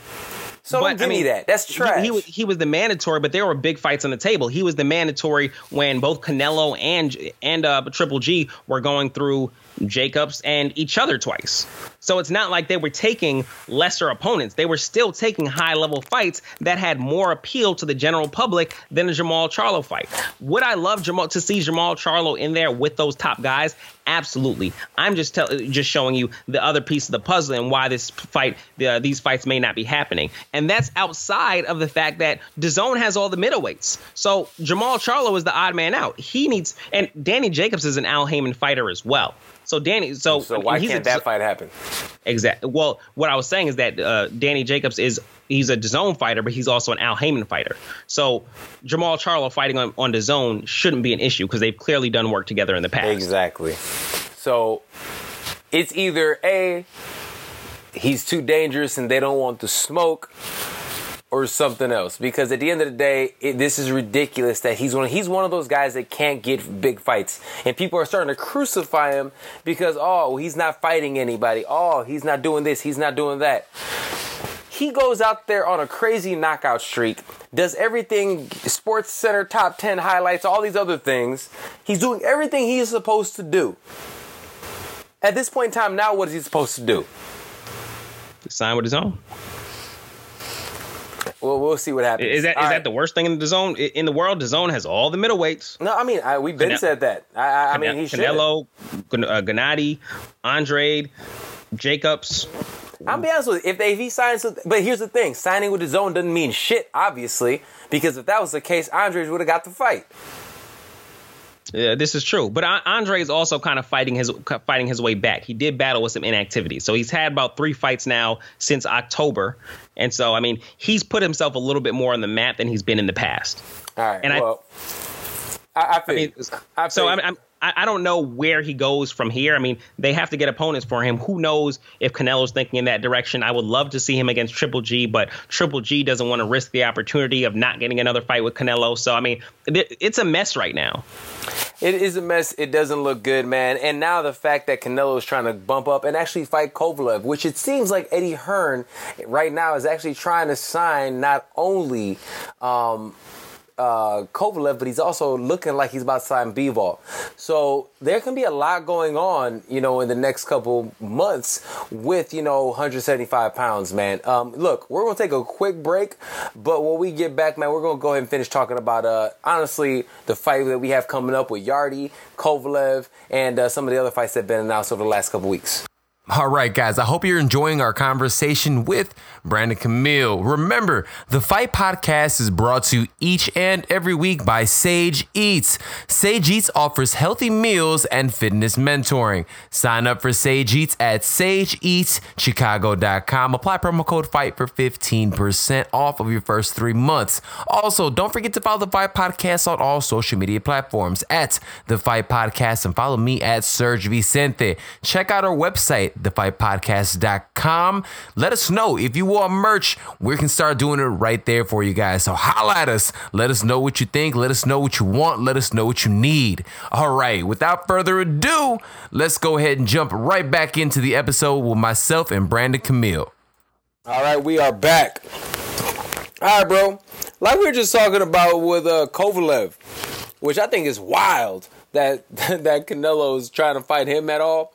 Speaker 2: So but, give I mean, me that. That's trash.
Speaker 3: He, he, was, he was the mandatory, but there were big fights on the table. He was the mandatory when both Canelo and and uh, Triple G were going through Jacobs and each other twice. So it's not like they were taking lesser opponents. They were still taking high level fights that had more appeal to the general public than a Jermall Charlo fight. Would I love Jermall to see Jermall Charlo in there with those top guys? Absolutely. I'm just tell, just showing you the other piece of the puzzle and why this fight, uh, these fights may not be happening. And that's outside of the fact that DAZN has all the middleweights. So Jermall Charlo is the odd man out. He needs, and Danny Jacobs is an Al Haymon fighter as well. So Danny, so
Speaker 2: so why can't a, that fight happen?
Speaker 3: Exactly. Well, what I was saying is that uh, Danny Jacobs is he's a DAZN fighter, but he's also an Al Haymon fighter. So Jermall Charlo fighting on, on DAZN shouldn't be an issue because they've clearly done work together in the past.
Speaker 2: Exactly. So it's either a he's too dangerous and they don't want the smoke, or something else. Because at the end of the day, it, this is ridiculous that he's one. He's one of those guys that can't get big fights, and people are starting to crucify him because oh, he's not fighting anybody. Oh, he's not doing this. He's not doing that. He goes out there on a crazy knockout streak, does everything Sports Center top 10 highlights, all these other things. He's doing everything he's supposed to do. At this point in time, now what is he supposed to do?
Speaker 3: Sign with his own.
Speaker 2: Well, we'll see what happens.
Speaker 3: Is that is that the worst thing in the zone in the world? DAZN has all the middleweights.
Speaker 2: No, I mean I, we've been Cane- said that. I, I, I mean he
Speaker 3: Canelo, should. uh, Gennady, Andrade, Jacobs.
Speaker 2: I'll be honest with you. If, they, if he signs, with, but here's the thing: signing with DAZN doesn't mean shit, obviously, because if that was the case, Andrade would have got the fight.
Speaker 3: Yeah, this is true. But Andre is also kind of fighting his fighting his way back. He did battle with some inactivity, so he's had about three fights now since October, and so I mean he's put himself a little bit more on the map than he's been in the past.
Speaker 2: All right. And well, I, I, I, I mean,
Speaker 3: I so I'm, I'm I, I don't know where he goes from here. I mean, they have to get opponents for him. Who knows if Canelo's thinking in that direction? I would love to see him against Triple G, but Triple G doesn't want to risk the opportunity of not getting another fight with Canelo. So I mean, it's a mess right now.
Speaker 2: It is a mess. It doesn't look good, man. And now the fact that Canelo is trying to bump up and actually fight Kovalev, which it seems like Eddie Hearn right now is actually trying to sign not only um, uh, Kovalev, but he's also looking like he's about to sign Bivol. So there can be a lot going on, you know, in the next couple months with, you know, 175 pounds, man. Um, look, we're going to take a quick break, but when we get back, man, we're going to go ahead and finish talking about, uh, honestly, the fight that we have coming up with Yarde, Kovalev, and uh, some of the other fights that have been announced over the last couple weeks.
Speaker 4: All right, guys, I hope you're enjoying our conversation with Brandon Camille. Remember, the Fight Podcast is brought to you each and every week by Sage Eats. Sage Eats offers healthy meals and fitness mentoring. Sign up for Sage Eats at sageeatschicago.com. Apply promo code FIGHT for 15% off of your first three months. Also, don't forget to follow the Fight Podcast on all social media platforms at the Fight Podcast and follow me at Serge Vicente. Check out our website thefightpodcast.com. Let us know if you want merch. We can start doing it right there for you guys. So holla at us. Let us know what you think. Let us know what you want. Let us know what you need. All right, without further ado, let's go ahead and jump right back into the episode with myself and Brandon Camille.
Speaker 2: All right, we are back. All right, bro. Like we were just talking about with uh, Kovalev, which I think is wild that that Canelo is trying to fight him at all.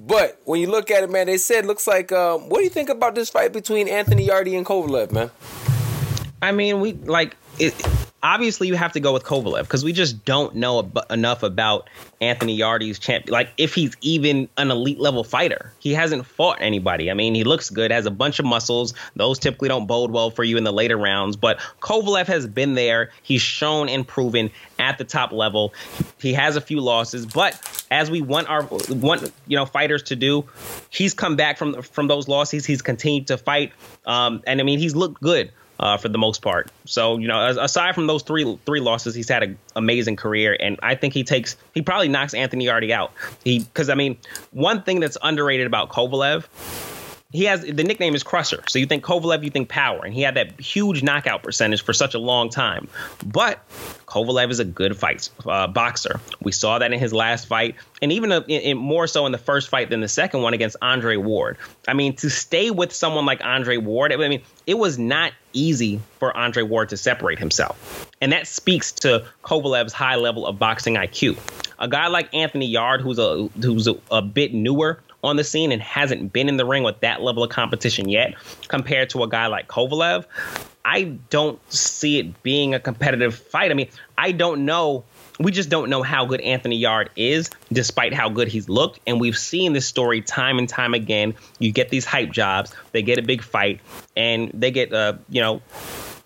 Speaker 2: But when you look at it, man, they said looks like. Um, what do you think about this fight between Anthony Yarde and Kovalev, man?
Speaker 3: I mean, we like it obviously you have to go with Kovalev because we just don't know ab- enough about Anthony Yarde's champ. Like if he's even an elite level fighter, he hasn't fought anybody. I mean, he looks good, has a bunch of muscles. Those typically don't bode well for you in the later rounds. But Kovalev has been there. He's shown and proven at the top level. He has a few losses, but as we want our want you know fighters to do, he's come back from from those losses. He's continued to fight, um, and I mean he's looked good uh, for the most part. So you know, aside from those three three losses, he's had an amazing career, and I think he takes he probably knocks Anthony Yarde out. He because I mean, one thing that's underrated about Kovalev he has the nickname is Crusher. So you think Kovalev, you think power, and he had that huge knockout percentage for such a long time. But Kovalev is a good fight uh, boxer. We saw that in his last fight, and even a, in, more so in the first fight than the second one against Andre Ward. I mean, to stay with someone like Andre Ward, I mean, it was not easy for Andre Ward to separate himself, and that speaks to Kovalev's high level of boxing IQ. A guy like Anthony Yarde, who's a who's a, a bit newer, on the scene and hasn't been in the ring with that level of competition yet, compared to a guy like Kovalev, I don't see it being a competitive fight. I mean, I don't know. We just don't know how good Anthony Yarde is, despite how good he's looked. And we've seen this story time and time again. You get these hype jobs, they get a big fight, and they get, uh, you know.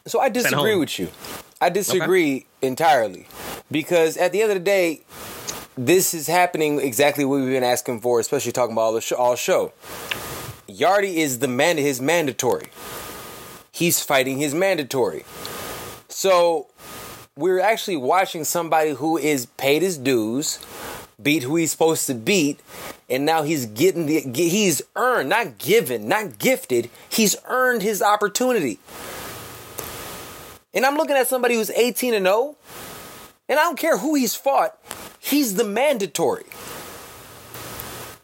Speaker 2: So I disagree with you. I disagree okay. entirely because at the end of the day, this is happening exactly what we've been asking for, especially talking about all the show, all show. Yarde is the man, his mandatory. He's fighting his mandatory. So we're actually watching somebody who is paid his dues, beat who he's supposed to beat, and now he's getting the he's earned, not given, not gifted. He's earned his opportunity. And I'm looking at somebody who's 18 and 0, and I don't care who he's fought. He's the mandatory.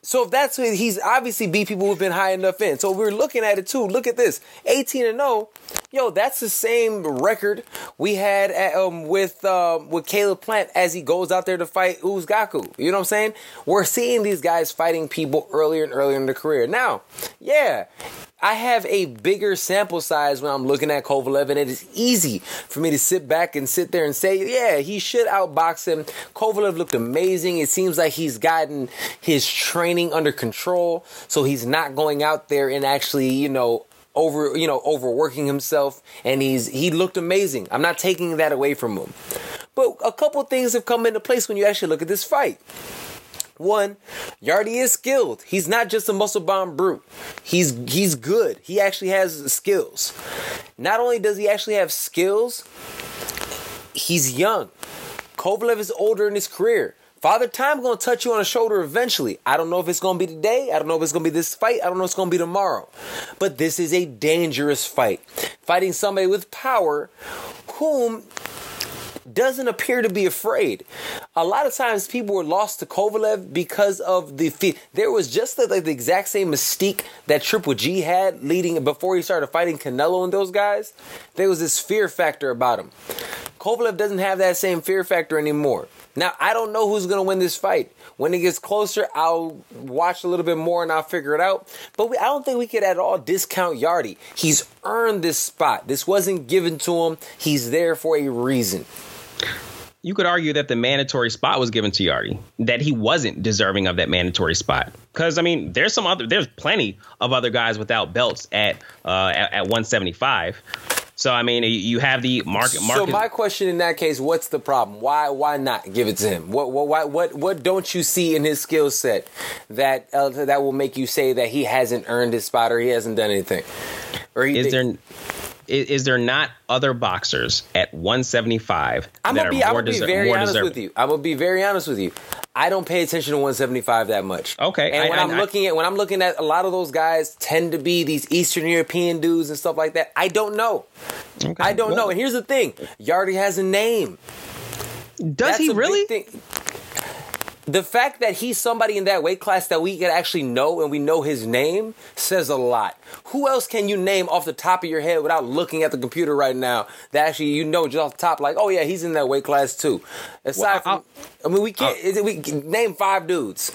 Speaker 2: So if that's what he's obviously beat people who've been high enough in. So we're looking at it too. Look at this, 18 and 0. Yo, that's the same record we had at, um, with um, with Caleb Plant as he goes out there to fight Uzcategui. You know what I'm saying? We're seeing these guys fighting people earlier and earlier in their career. Now, yeah, I have a bigger sample size when I'm looking at Kovalev, and it is easy for me to sit back and sit there and say, yeah, he should outbox him. Kovalev looked amazing. It seems like he's gotten his training under control, so he's not going out there and actually, you know, over you know overworking himself and he's he looked amazing i'm not taking that away from him but a couple things have come into place when you actually look at this fight one, Yarde is skilled. He's not just a muscle bound brute. He's he's good. He actually has skills. Not only does he actually have skills, he's young. Kovalev is older in his career. Father Time gonna touch you on the shoulder eventually. I don't know if it's gonna be today. I don't know if it's gonna be this fight. I don't know if it's gonna be tomorrow. But this is a dangerous fight. Fighting somebody with power whom doesn't appear to be afraid. A lot of times people were lost to Kovalev because of the fear. There was just the, the exact same mystique that Triple G had leading before he started fighting Canelo and those guys. There was this fear factor about him. Kovalev doesn't have that same fear factor anymore. Now, I don't know who's going to win this fight. When it gets closer, I'll watch a little bit more and I'll figure it out. But we, I don't think we could at all discount Yarde. He's earned this spot. This wasn't given to him. He's there for a reason
Speaker 3: you could argue that the mandatory spot was given to Yarde, that he wasn't deserving of that mandatory spot. Because I mean, there's some other, there's plenty of other guys without belts at uh, at, at 175. So I mean, you have the market. market.
Speaker 2: So my question in that case, what's the problem? Why why not give it to him? What what what what don't you see in his skill set that uh, that will make you say that he hasn't earned his spot or he hasn't done anything?
Speaker 3: Or he, is there? Is, is, there not other boxers at 175
Speaker 2: I'm gonna be, I'm gonna be very honest deserving? with you. I'm gonna be very honest with you. I don't pay attention to 175 that much.
Speaker 3: Okay.
Speaker 2: And when I, am looking at when I'm looking at a lot of those guys tend to be these Eastern European dudes and stuff like that. I don't know. Okay. I don't well, know. And here's the thing: Yarde has a name.
Speaker 3: Does That's he really?
Speaker 2: The fact that he's somebody in that weight class that we can actually know and we know his name says a lot. Who else can you name off the top of your head without looking at the computer right now that actually you know just off the top, like, oh yeah, he's in that weight class too. Aside well, from, I mean, we can't. Uh, I'll, we name five dudes.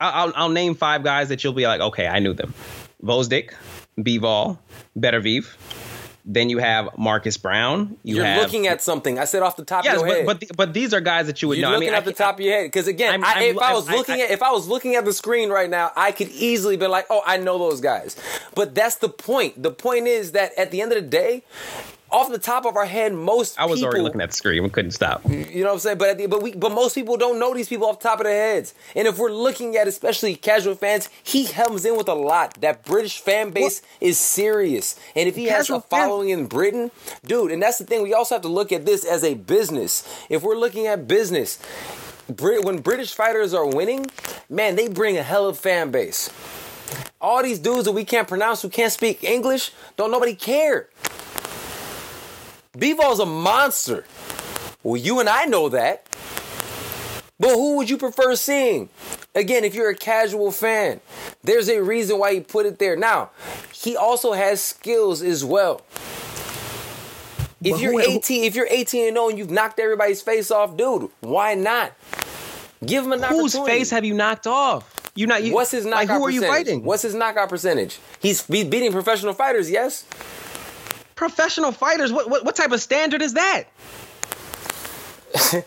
Speaker 3: I'll, I'll name five guys that you'll be like, okay, I knew them: Gvozdyk, Bivol, Beterbiev, then you have Marcus Browne.
Speaker 2: You
Speaker 3: are
Speaker 2: looking at something. I said off the top yes, of your
Speaker 3: but,
Speaker 2: head.
Speaker 3: But but, but these are guys that you would
Speaker 2: You're
Speaker 3: know.
Speaker 2: Looking
Speaker 3: I mean,
Speaker 2: at the top of your head, because again, I'm, I, if I'm, i was looking I, at if I was looking at the screen right now, I could easily be like, oh, I know those guys. But that's the point. The point is that at the end of the day, off the top of our head, most
Speaker 3: I was
Speaker 2: people,
Speaker 3: already looking at the screen. We couldn't stop.
Speaker 2: You know what I'm saying? But the, but we but most people don't know these people off the top of their heads. And if we're looking at especially casual fans, he comes in with a lot. That British fan base what? is serious. And if he casual has a following fan. in Britain, dude, and that's the thing. We also have to look at this as a business. If we're looking at business, Brit- when British fighters are winning, man, they bring a hell of fan base. All these dudes that we can't pronounce, who can't speak English, don't nobody care. Bivol's a monster. Well, you and I know that. But who would you prefer seeing? Again, if you're a casual fan, there's a reason why he put it there. Now, he also has skills as well. If but you're 18, if you're 18 and 0 and you've knocked everybody's face off, dude, why not? Give him an
Speaker 3: Whose face have you knocked off? You not you,
Speaker 2: What's his knockout like, who are you fighting? What's his knockout percentage? He's beating professional fighters, yes?
Speaker 3: Professional fighters. What, what what type of standard is that?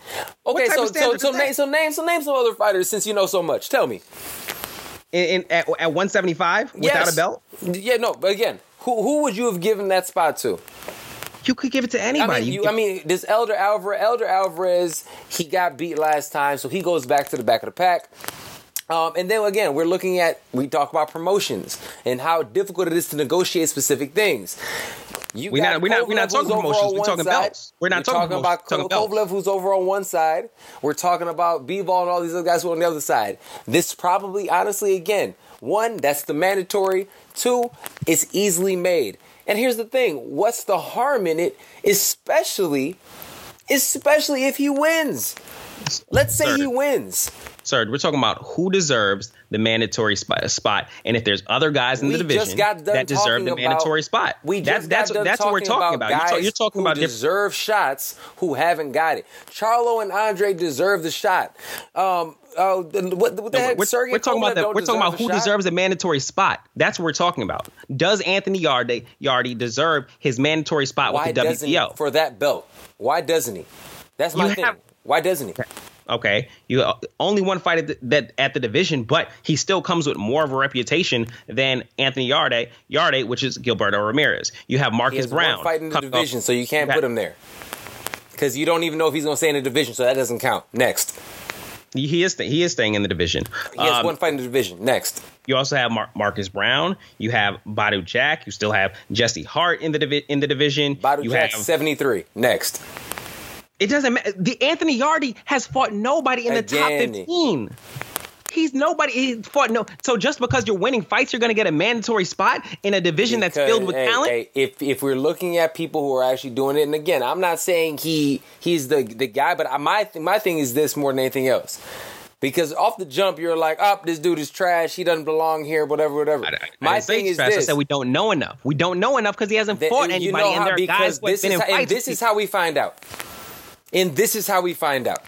Speaker 2: okay, so so so name so name so name some other fighters since you know so much. Tell me.
Speaker 3: In, in at, at 175 without yes. a belt?
Speaker 2: Yeah, no, but again, who who would you have given that spot to?
Speaker 3: You could give it to anybody.
Speaker 2: I mean, you, I mean this Eleider Alvarez, Eleider Alvarez, he got beat last time, so he goes back to the back of the pack. Um, and then again, we're looking at we talk about promotions and how difficult it is to negotiate specific things.
Speaker 3: You we're not, we're not, we're not talking promotions. We're talking belts. We're not talking,
Speaker 2: talking about
Speaker 3: talking
Speaker 2: Kovalev, who's over on one side. We're talking about Bivol and all these other guys who are on the other side. This probably, honestly, again, one, that's the mandatory. Two, it's easily made. And here's the thing: what's the harm in it? Especially, especially if he wins. Let's say he wins.
Speaker 3: We're talking about who deserves the mandatory spot, spot and if there's other guys in
Speaker 2: We
Speaker 3: the division that deserve the mandatory
Speaker 2: about-
Speaker 3: spot.
Speaker 2: We
Speaker 3: that's
Speaker 2: just
Speaker 3: that's
Speaker 2: got done
Speaker 3: that's what we're talking about. You're,
Speaker 2: Guys
Speaker 3: ta- you're talking
Speaker 2: who
Speaker 3: about
Speaker 2: deserve shots who haven't got it. Charlo and Andre deserve the shot. Um, uh, what, what the
Speaker 3: No,
Speaker 2: heck?
Speaker 3: we're,
Speaker 2: Sergey
Speaker 3: we're talking about
Speaker 2: Kovalev
Speaker 3: We're talking about who
Speaker 2: shot?
Speaker 3: deserves a mandatory spot. That's what we're talking about. Does Anthony Yardy deserve his mandatory spot
Speaker 2: Why
Speaker 3: with the WBO?
Speaker 2: for that belt? Why doesn't he? That's my
Speaker 3: You
Speaker 2: thing.
Speaker 3: have-
Speaker 2: Why doesn't he?
Speaker 3: Okay, you uh, only one fight at the, that at the division, but he still comes with more of a reputation than Anthony Yarde, Yarde, which is Gilberto Ramirez. You have Marcus Browne
Speaker 2: one fight in the division, so you can't
Speaker 3: Okay.
Speaker 2: put him there because you don't even know if he's going to stay in the division, so that doesn't count. Next,
Speaker 3: He is he is staying in the division.
Speaker 2: he has
Speaker 3: Um,
Speaker 2: one fight in the division. Next,
Speaker 3: You also have Mar- Marcus Browne. You have Badou Jack. You still have Jesse Hart in the divi- in the division.
Speaker 2: Badou
Speaker 3: you
Speaker 2: Jack
Speaker 3: have
Speaker 2: seventy three. Next,
Speaker 3: It doesn't matter. The Anthony Yardy has fought nobody in the top 15. He's nobody. He fought no. So just because you're winning fights, you're going to get a mandatory spot in a division that's filled with
Speaker 2: hey,
Speaker 3: talent.
Speaker 2: hey, if if we're looking at people who are actually doing it, and again, I'm not saying he he's the the guy, but my th- my thing is this more than anything else. Because off the jump, you're like, "Up, this dude is trash. He doesn't belong here. Whatever, whatever."
Speaker 3: I, I
Speaker 2: my
Speaker 3: didn't
Speaker 2: thing is
Speaker 3: trash. I
Speaker 2: this:
Speaker 3: said we don't know enough. We don't know enough because he hasn't
Speaker 2: that-
Speaker 3: fought
Speaker 2: you
Speaker 3: anybody,
Speaker 2: know
Speaker 3: and
Speaker 2: how-
Speaker 3: there are guys who have been in
Speaker 2: how,
Speaker 3: fights.
Speaker 2: this is how we find out. And this is how we find out.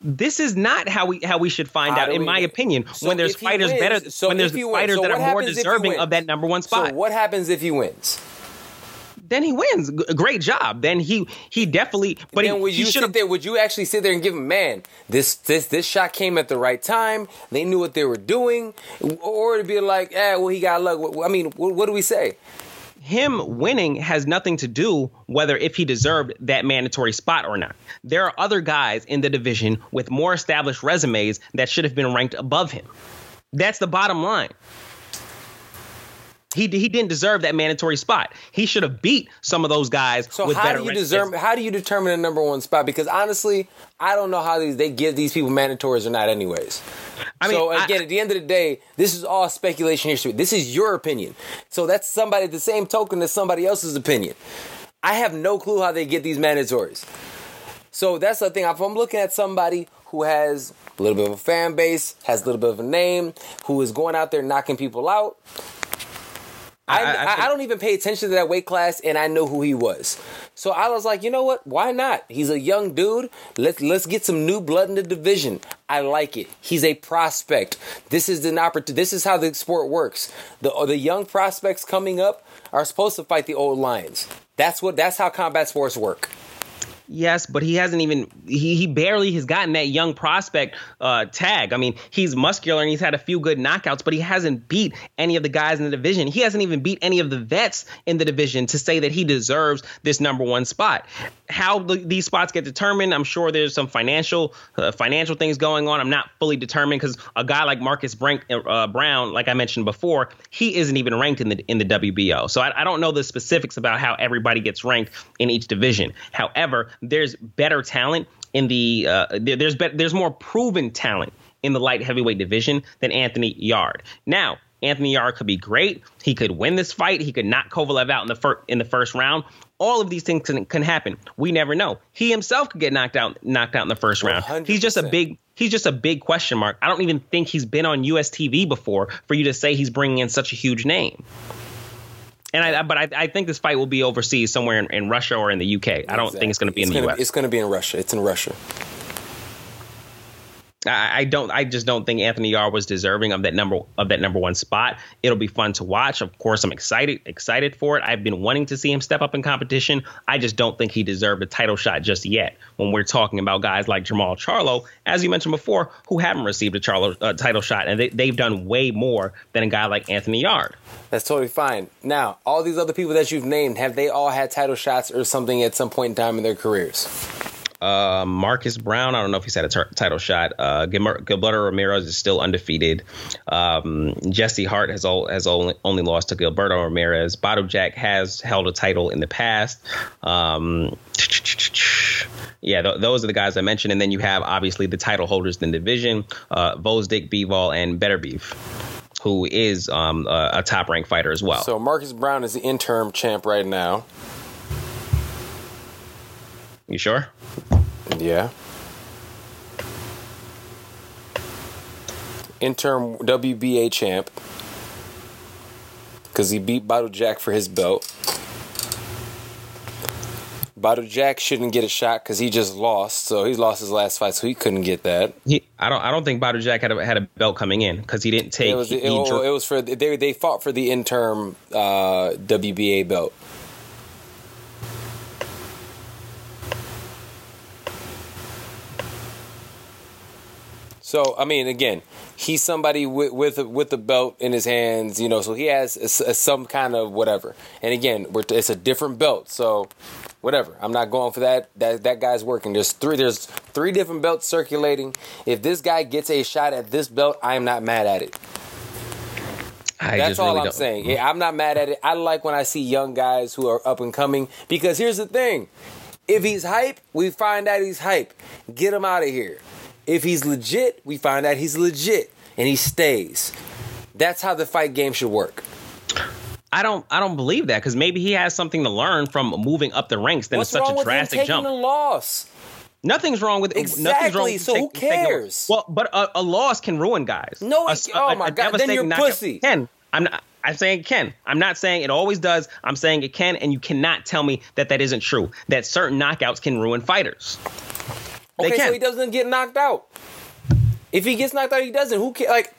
Speaker 3: this is not how we how we should find
Speaker 2: How
Speaker 3: out, in my
Speaker 2: know?
Speaker 3: opinion.
Speaker 2: So
Speaker 3: when there's fighters
Speaker 2: wins-
Speaker 3: better,
Speaker 2: so
Speaker 3: when there's
Speaker 2: if he wins-
Speaker 3: fighters
Speaker 2: so
Speaker 3: that are more
Speaker 2: happens if he
Speaker 3: deserving of that number one spot.
Speaker 2: So what happens if he wins?
Speaker 3: then he wins. G- Great job. Then he he definitely. But
Speaker 2: then
Speaker 3: he,
Speaker 2: would you
Speaker 3: should
Speaker 2: sit
Speaker 3: have.
Speaker 2: there? Would you actually sit there and give him, man, this this this shot came at the right time. They knew what they were doing, or to be like, eh, well, he got luck. I mean, what, what do we say?
Speaker 3: Him winning has nothing to do whether if he deserved that mandatory spot or not. There are other guys in the division with more established resumes that should have been ranked above him. That's the bottom line. He, he didn't deserve that mandatory spot. He should have beat some of those guys
Speaker 2: So
Speaker 3: with
Speaker 2: how do you deserve? How do you determine a number one spot? Because honestly, I don't know how these they give these people mandatories or not. Anyways,
Speaker 3: I mean,
Speaker 2: so
Speaker 3: I-
Speaker 2: again, at the end of the day, this is all speculation history. This is your opinion. So that's somebody the same token as somebody else's opinion. I have no clue how they get these mandatories. So that's the thing. If I'm looking at somebody who has a little bit of a fan base, has a little bit of a name, who is going out there knocking people out, I,
Speaker 3: I- I
Speaker 2: I, I, don't even pay attention to that weight class, and I know who he was. So I was like, you know what? Why not? He's a young dude. Let's let's get some new blood in the division. I like it. He's a prospect. This is an opportunity. This is how the sport works. The the young prospects coming up are supposed to fight the old lions. That's what. That's how combat sports work.
Speaker 3: Yes, but he hasn't even he, he barely has gotten that young prospect uh, tag. I mean, he's muscular and he's had a few good knockouts, but he hasn't beat any of the guys in the division. He hasn't even beat any of the vets in the division to say that he deserves this number one spot. How the, these spots get determined, I'm sure there's some financial uh, financial things going on. I'm not fully determined because a guy like Marcus Brink, uh, Browne, like I mentioned before, he isn't even ranked in the in the WBO. So I, I don't know the specifics about how everybody gets ranked in each division. However, there's better talent in the uh, there, there's be- there's more proven talent in the light heavyweight division than Anthony Yarde. Now, Anthony Yarde could be great. He could win this fight. He could knock Kovalev out in the first in the first round. All of these things can, can happen. We never know. He himself could get knocked out knocked out in the first round. He's just a big he's just a big question mark. I don't even think he's been on US TV before for you to say he's bringing in such a huge name. And I, but I, I think this fight will be overseas somewhere in, in Russia or in the UK. I don't think it's going to be in the
Speaker 2: gonna,
Speaker 3: US.
Speaker 2: It's going to be in Russia. It's in Russia.
Speaker 3: I, don't. I just don't think Anthony Yarde was deserving of that number of that number one spot. It'll be fun to watch. Of course, I'm excited excited for it. I've been wanting to see him step up in competition. I just don't think he deserved a title shot just yet. When we're talking about guys like Jermall Charlo, as you mentioned before, who haven't received a Charlo uh, title shot, and they, they've done way more than a guy like Anthony Yarde.
Speaker 2: That's totally fine. Now, all these other people that you've named, have they all had title shots or something at some point in time in their careers?
Speaker 3: Uh, Marcus Browne, I don't know if he's had a t- title shot. Uh, Gilberto Ramirez is still undefeated. Um, Jesse Hart has all, has only, only lost to Gilberto Ramirez. Badou Jack has held a title in the past. Um, yeah, th- those are the guys I mentioned, and then you have obviously the title holders in the division: uh, Vosdick, Bivol, and Beterbiev, who is um, a, a top ranked fighter as well.
Speaker 2: So Marcus Browne is the interim champ right now.
Speaker 3: you sure?
Speaker 2: Yeah. Interim WBA champ. Because he beat Badou Jack for his belt. Badou Jack shouldn't get a shot because he just lost, so he lost his last fight, so he couldn't get that.
Speaker 3: He, I don't, I don't think Badou Jack had a, had a belt coming in because he didn't take.
Speaker 2: It oh, was,
Speaker 3: he,
Speaker 2: it,
Speaker 3: he,
Speaker 2: it was for they they fought for the interim uh, WBA belt. So I mean, again, he's somebody with with a, with the belt in his hands, you know. So he has a, a, some kind of whatever. And again, it's a different belt, so whatever. I'm not going for that. That that guy's working. There's three. There's three different belts circulating. If this guy gets a shot at this belt, I am not mad at it.
Speaker 3: I
Speaker 2: That's all
Speaker 3: really
Speaker 2: I'm
Speaker 3: don't.
Speaker 2: saying. Yeah, I'm not mad at it. I like when I see young guys who are up and coming because here's the thing. If he's hype, we find out he's hype. Get him out of here. If he's legit, we find out he's legit and he stays. That's how the fight game should work.
Speaker 3: I don't, I don't believe that because maybe he has something to learn from moving up the ranks. Then
Speaker 2: What's
Speaker 3: it's such a drastic
Speaker 2: taking
Speaker 3: jump.
Speaker 2: a loss?
Speaker 3: Nothing's wrong with Nothing's wrong
Speaker 2: Exactly,
Speaker 3: with
Speaker 2: so who
Speaker 3: take- taking a-
Speaker 2: cares?
Speaker 3: well, but a, a loss can ruin guys.
Speaker 2: No,
Speaker 3: A-
Speaker 2: it- oh my God, then you're pussy.
Speaker 3: Can I'm not. I'm saying it can. I'm not saying it always does. I'm saying it can, and you cannot tell me that that isn't true. That certain knockouts can ruin fighters. They
Speaker 2: Okay,
Speaker 3: can.
Speaker 2: so he doesn't get knocked out. If he gets knocked out, he doesn't. Who cares? Like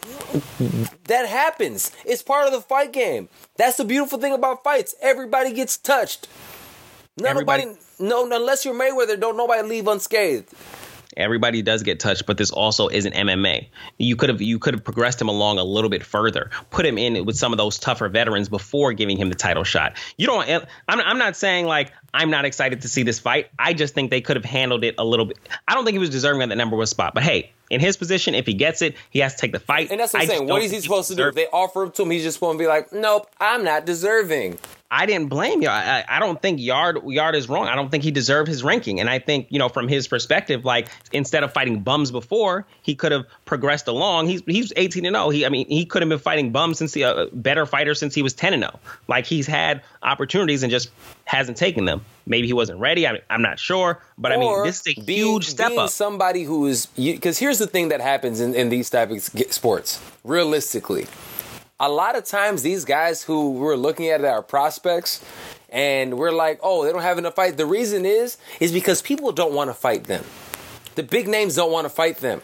Speaker 2: that happens. It's part of the fight game. That's the beautiful thing about fights. Everybody gets touched. Nobody,
Speaker 3: Everybody-
Speaker 2: no, unless you're Mayweather, don't nobody leave unscathed.
Speaker 3: Everybody does get touched, but this also isn't MMA. You could have you could have progressed him along a little bit further, put him in with some of those tougher veterans before giving him the title shot. You don't. I'm, I'm not saying like I'm not excited to see this fight. I just think they could have handled it a little bit. I don't think he was deserving of that number one spot. But hey, in his position, if he gets it, he has to take the fight.
Speaker 2: And that's what I'm
Speaker 3: I
Speaker 2: saying. What is he supposed to do? If they offer him to him, he's just going to be like, "Nope, I'm not deserving."
Speaker 3: I didn't blame you. I, I don't think Yarde Yarde is wrong. I don't think he deserved his ranking. And I think you know from his perspective, like instead of fighting bums before, he could have progressed along. He's he's 18 and 0. He I mean he could have been fighting bums since he a better fighter since he was 10 and 0. Like he's had opportunities and just hasn't taken them. Maybe he wasn't ready. I, I'm not sure, but I mean this is a
Speaker 2: being-
Speaker 3: huge step
Speaker 2: being
Speaker 3: up.
Speaker 2: Somebody who is because here's the thing that happens in, in these type of sports. Realistically, a lot of times these guys who we're looking at are prospects, and we're like, oh, they don't have enough fight. The reason is is because people don't want to fight them. The big names don't want to fight them.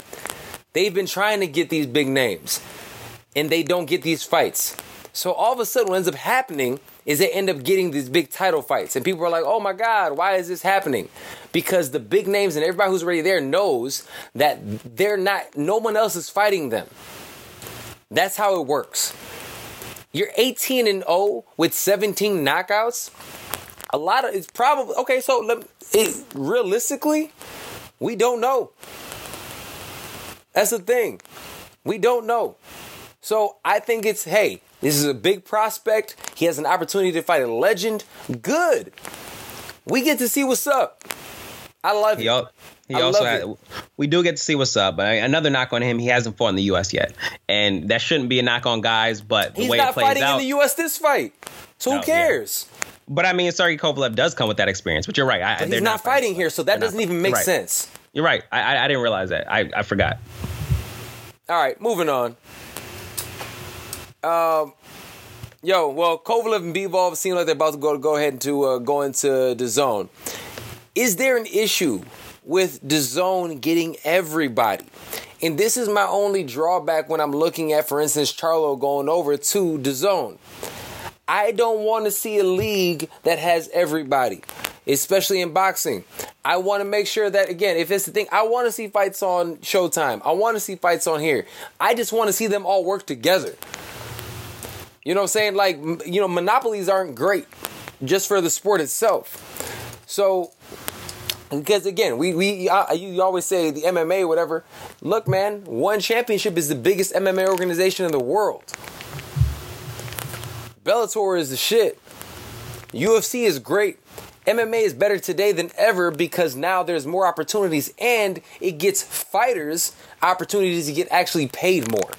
Speaker 2: They've been trying to get these big names, and they don't get these fights. So all of a sudden, what ends up happening is they end up getting these big title fights, and people are like, "Oh my God, why is this happening?" Because the big names and everybody who's already there knows that they're not. No one else is fighting them. That's how it works. You're 18 and 0 with 17 knockouts. A lot of it's probably okay. So let, it, realistically, we don't know. That's the thing. We don't know. So I think it's hey, this is a big prospect. He has an opportunity to fight a legend. Good. We get to see what's up. I love
Speaker 3: He,
Speaker 2: it.
Speaker 3: he
Speaker 2: I
Speaker 3: also
Speaker 2: love
Speaker 3: had,
Speaker 2: it.
Speaker 3: we do get to see what's up, but another knock on him, he hasn't fought in the U.S. yet, and that shouldn't be a knock on guys. But the
Speaker 2: He's
Speaker 3: way it
Speaker 2: not
Speaker 3: plays
Speaker 2: fighting
Speaker 3: out,
Speaker 2: in the U.S. this fight, so
Speaker 3: No,
Speaker 2: who cares?
Speaker 3: but I mean, Sergey Kovalev does come with that experience. But you're right, I,
Speaker 2: he's not fighting here, so that doesn't even make
Speaker 3: You're right.
Speaker 2: sense.
Speaker 3: You're right. I, I, I didn't realize that. I, I forgot.
Speaker 2: All right, moving on. Um, yo, well, Kovalev and Bivol seem like they're about to go go ahead to uh, go into DAZN. Is there an issue with DAZN getting everybody? And this is my only drawback when I'm looking at, for instance, Charlo going over to DAZN. I don't want to see a league that has everybody, especially in boxing. I want to make sure that again, if it's the thing, I want to see fights on Showtime. I want to see fights on here. I just want to see them all work together. You know what I'm saying? Like, you know, monopolies aren't great just for the sport itself. So, because again, we we you you always say the MMA whatever. Look, man, ONE Championship is the biggest MMA organization in the world. Bellator is the shit. UFC is great. MMA is better today than ever because now there's more opportunities and it gets fighters opportunities to get actually paid more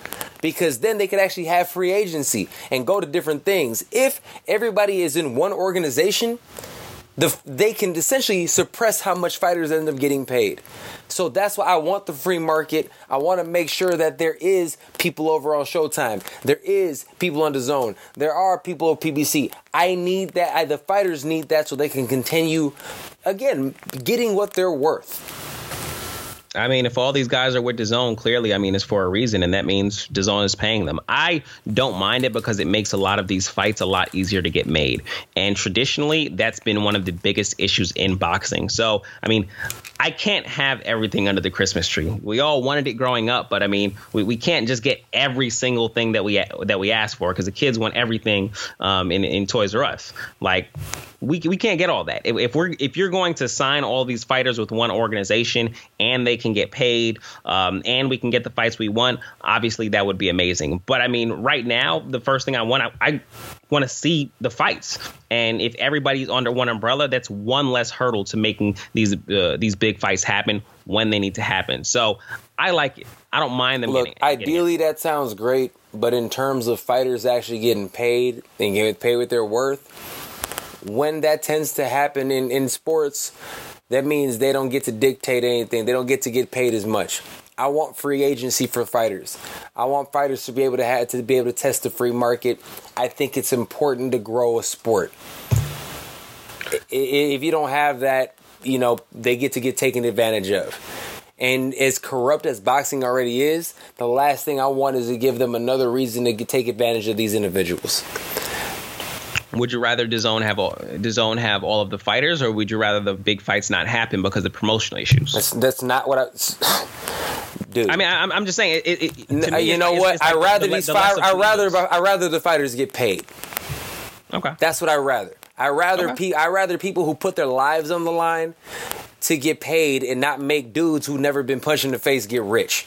Speaker 2: because then they could actually have free agency and go to different things. If everybody is in one organization, the they can essentially suppress how much fighters end up getting paid. So that's why I want the free market. I want to make sure that there is people over on Showtime. There is people on DAZN. There are people of PBC. I need that. I, the fighters need that so they can continue again getting what they're worth.
Speaker 3: I mean, if all these guys are with DAZN, clearly, I mean, it's for a reason, and that means DAZN is paying them. I don't mind it because it makes a lot of these fights a lot easier to get made. And traditionally, that's been one of the biggest issues in boxing. So, I mean, I can't have everything under the Christmas tree. We all wanted it growing up, but I mean, we, we can't just get every single thing that we that we ask for because the kids want everything um, in, in Toys R Us. Like, we, we can't get all that. If, if, we're if you're going to sign all these fighters with one organization and they can get paid um, and we can get the fights we want, obviously that would be amazing. But I mean, right now, the first thing I want, I, I want to see the fights. And if everybody's under one umbrella, that's one less hurdle to making these uh, these big fights happen when they need to happen. So I like it. I don't mind them.
Speaker 2: Look,
Speaker 3: getting,
Speaker 2: ideally
Speaker 3: getting
Speaker 2: that sounds great, but in terms of fighters actually getting paid and getting paid with their worth, when that tends to happen in, in sports, that means they don't get to dictate anything. They don't get to get paid as much. I want free agency for fighters. I want fighters to be able to have to be able to test the free market. I think it's important to grow a sport. If you don't have that, you know, they get to get taken advantage of. And as corrupt as boxing already is, the last thing I want is to give them another reason to take advantage of these individuals.
Speaker 3: Would you rather DAZN have all DAZN have all of the fighters, or would you rather the big fights not happen because of promotional issues?
Speaker 2: That's that's not what I. Dude,
Speaker 3: I mean, I'm, I'm just saying. It, it,
Speaker 2: me, you know what? I rather the, these the I rather I rather the fighters get paid.
Speaker 3: Okay,
Speaker 2: that's what I rather. I rather okay. pe- I rather people who put their lives on the line to get paid and not make dudes who never been punched in the face get rich.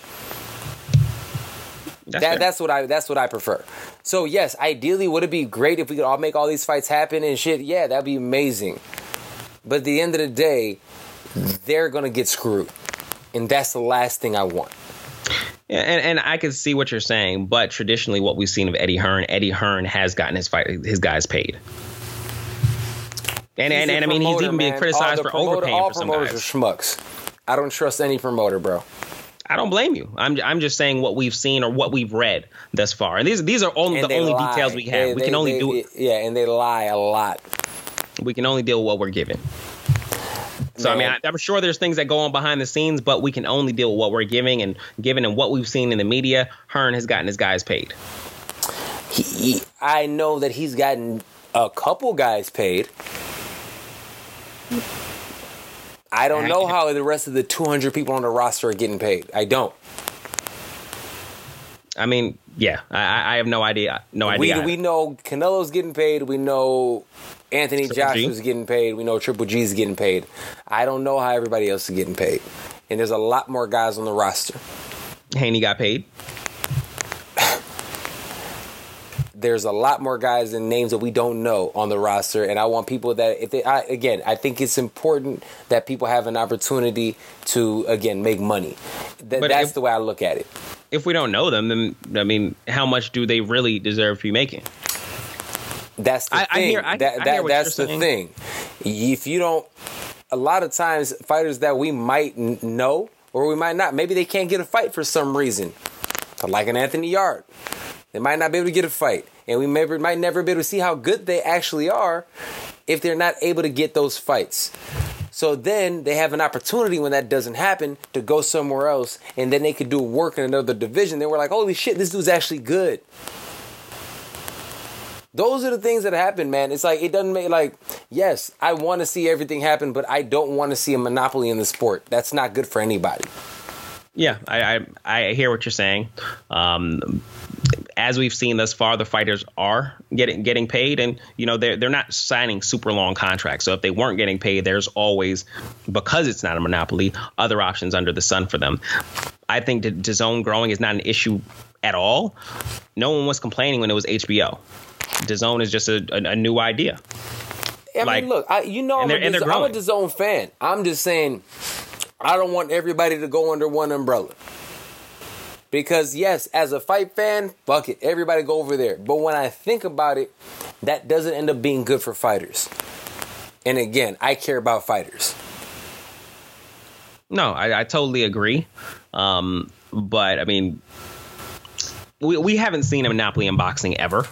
Speaker 2: That's, that, that's what I that's what I prefer. So yes, ideally, would it be great if we could all make all these fights happen and shit? Yeah, that'd be amazing. But at the end of the day, they're gonna get screwed, and that's the last thing I want.
Speaker 3: Yeah, and, and I can see what you're saying, but traditionally, what we've seen of Eddie Hearn, Eddie Hearn has gotten his fight his guys paid. And and, and I mean he's even being criticized for promoter, overpaying all for some
Speaker 2: promoters
Speaker 3: guys.
Speaker 2: are schmucks. I don't trust any promoter, bro.
Speaker 3: I don't blame you. I'm I'm just saying what we've seen or what we've read thus far, and these these are only and the only lie. details we have. They, we can only
Speaker 2: they,
Speaker 3: do it.
Speaker 2: Yeah, and they lie a lot.
Speaker 3: We can only deal with what we're given. So Man. I mean, I, am sure there's things that go on behind the scenes, but we can only deal with what we're giving and given and what we've seen in the media. Hearn has gotten his guys paid.
Speaker 2: He, he, I know that he's gotten a couple guys paid. I don't know how the rest of the 200 people on the roster are getting paid. I don't.
Speaker 3: I mean, yeah, I, I have no idea. No idea.
Speaker 2: We, we know Canelo's getting paid. We know Anthony Triple Joshua's G? getting paid. We know Triple G's getting paid. I don't know how everybody else is getting paid. And there's a lot more guys on the roster.
Speaker 3: Haney got paid.
Speaker 2: There's a lot more guys and names that we don't know on the roster, and I want people that if they I, again, I think it's important that people have an opportunity to again make money. Th- that's if, the way I look at it.
Speaker 3: If we don't know them, then I mean, how much do they really deserve to be making?
Speaker 2: That's the I, thing. I hear, I, that, that, that's the saying. thing. If you don't, a lot of times fighters that we might know or we might not, maybe they can't get a fight for some reason, like an Anthony Yarde. They might not be able to get a fight. And we may, might never be able to see how good they actually are if they're not able to get those fights. So then they have an opportunity when that doesn't happen to go somewhere else, and then they could do work in another division. They were like, holy shit, this dude's actually good. Those are the things that happen, man. It's like it doesn't make like yes, I want to see everything happen, but I don't want to see a monopoly in the sport. That's not good for anybody.
Speaker 3: Yeah, I I, I hear what you're saying. Um, as we've seen thus far, the fighters are getting getting paid, and you know they're they're not signing super long contracts. So if they weren't getting paid, there's always because it's not a monopoly, other options under the sun for them. I think the DAZN growing is not an issue at all. No one was complaining when it was HBO. DAZN is just a, a, a new idea.
Speaker 2: I like, mean, look, I, you know, I'm, a, I'm a DAZN fan. I'm just saying, I don't want everybody to go under one umbrella. Because yes, as a fight fan, fuck it, everybody go over there. But when I think about it, that doesn't end up being good for fighters. And again, I care about fighters.
Speaker 3: No, I, I totally agree. Um, but I mean, we, we haven't seen a monopoly in boxing ever,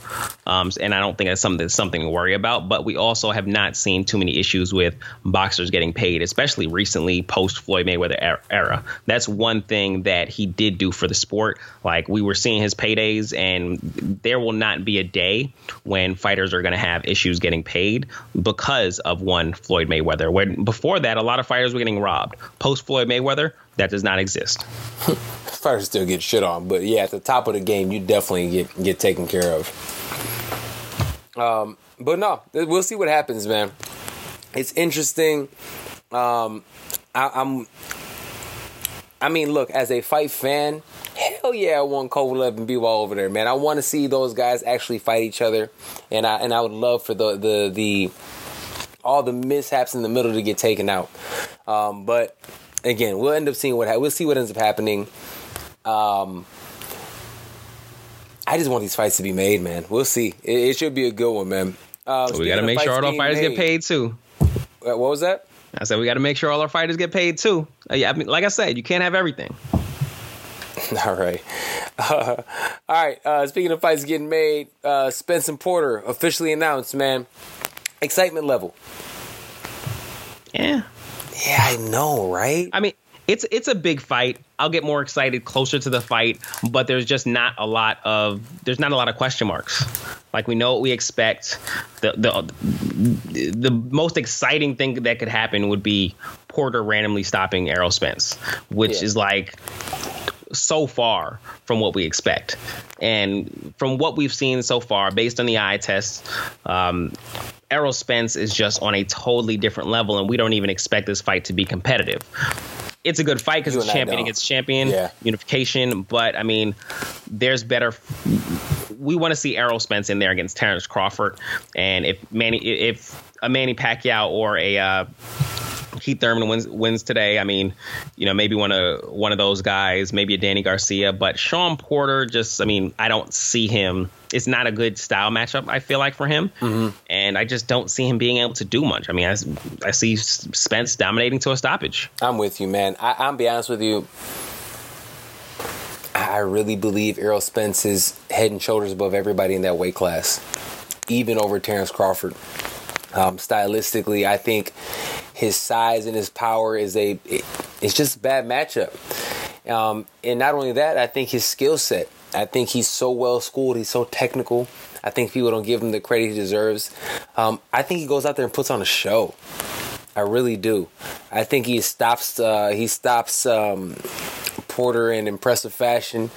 Speaker 3: um, and I don't think that's something that's something to worry about. But we also have not seen too many issues with boxers getting paid, especially recently post Floyd Mayweather era. That's one thing that he did do for the sport. Like we were seeing his paydays, and there will not be a day when fighters are going to have issues getting paid because of one Floyd Mayweather. When before that, a lot of fighters were getting robbed. Post Floyd Mayweather, that does not exist.
Speaker 2: Fighters still get shit on, but yeah, at the top of the game, you definitely get get taken care of. Um, but no, we'll see what happens, man. It's interesting. Um, I, I'm. I mean, look, as a fight fan, hell yeah, I want Kovalev and Bivol over there, man. I want to see those guys actually fight each other, and I and I would love for the the the all the mishaps in the middle to get taken out. Um, but again, we'll end up seeing what ha- we'll see what ends up happening. Um, I just want these fights to be made, man. We'll see. It, it should be a good one, man.
Speaker 3: Uh, so we got to make sure all our fighters made, get paid too.
Speaker 2: What was that?
Speaker 3: I said we got to make sure all our fighters get paid too. Uh, yeah, I mean, like I said, you can't have everything.
Speaker 2: all right. Uh, all right. Uh, speaking of fights getting made, uh, Spence and Porter officially announced, man. Excitement level.
Speaker 3: Yeah.
Speaker 2: Yeah, I know, right?
Speaker 3: I mean, it's it's a big fight. I'll get more excited closer to the fight, but there's just not a lot of there's not a lot of question marks. Like we know what we expect. The the the most exciting thing that could happen would be Porter randomly stopping Errol Spence, which yeah. is like so far from what we expect. And from what we've seen so far, based on the eye test, um, Errol Spence is just on a totally different level, and we don't even expect this fight to be competitive it's a good fight because it's champion against champion yeah. unification. But I mean, there's better. We want to see Errol Spence in there against Terence Crawford, and if Manny, if a Manny Pacquiao or a uh, Keith Thurman wins wins today. I mean, you know, maybe one of one of those guys, maybe a Danny Garcia, but Shawn Porter just I mean, I don't see him it's not a good style matchup. I feel like for him, mm-hmm. and I just don't see him being able to do much. I mean, I, I see Spence dominating to a stoppage.
Speaker 2: I'm with you, man. I, I'll be honest with you. I really believe Errol Spence is head and shoulders above everybody in that weight class, even over Terence Crawford. Um, stylistically, I think his size and his power is a it, it's just a bad matchup. Um, and not only that, I think his skill set. I think he's so well schooled. He's so technical. I think people don't give him the credit he deserves. Um, I think he goes out there and puts on a show. I really do. I think he stops. Uh, he stops um, Porter in impressive fashion,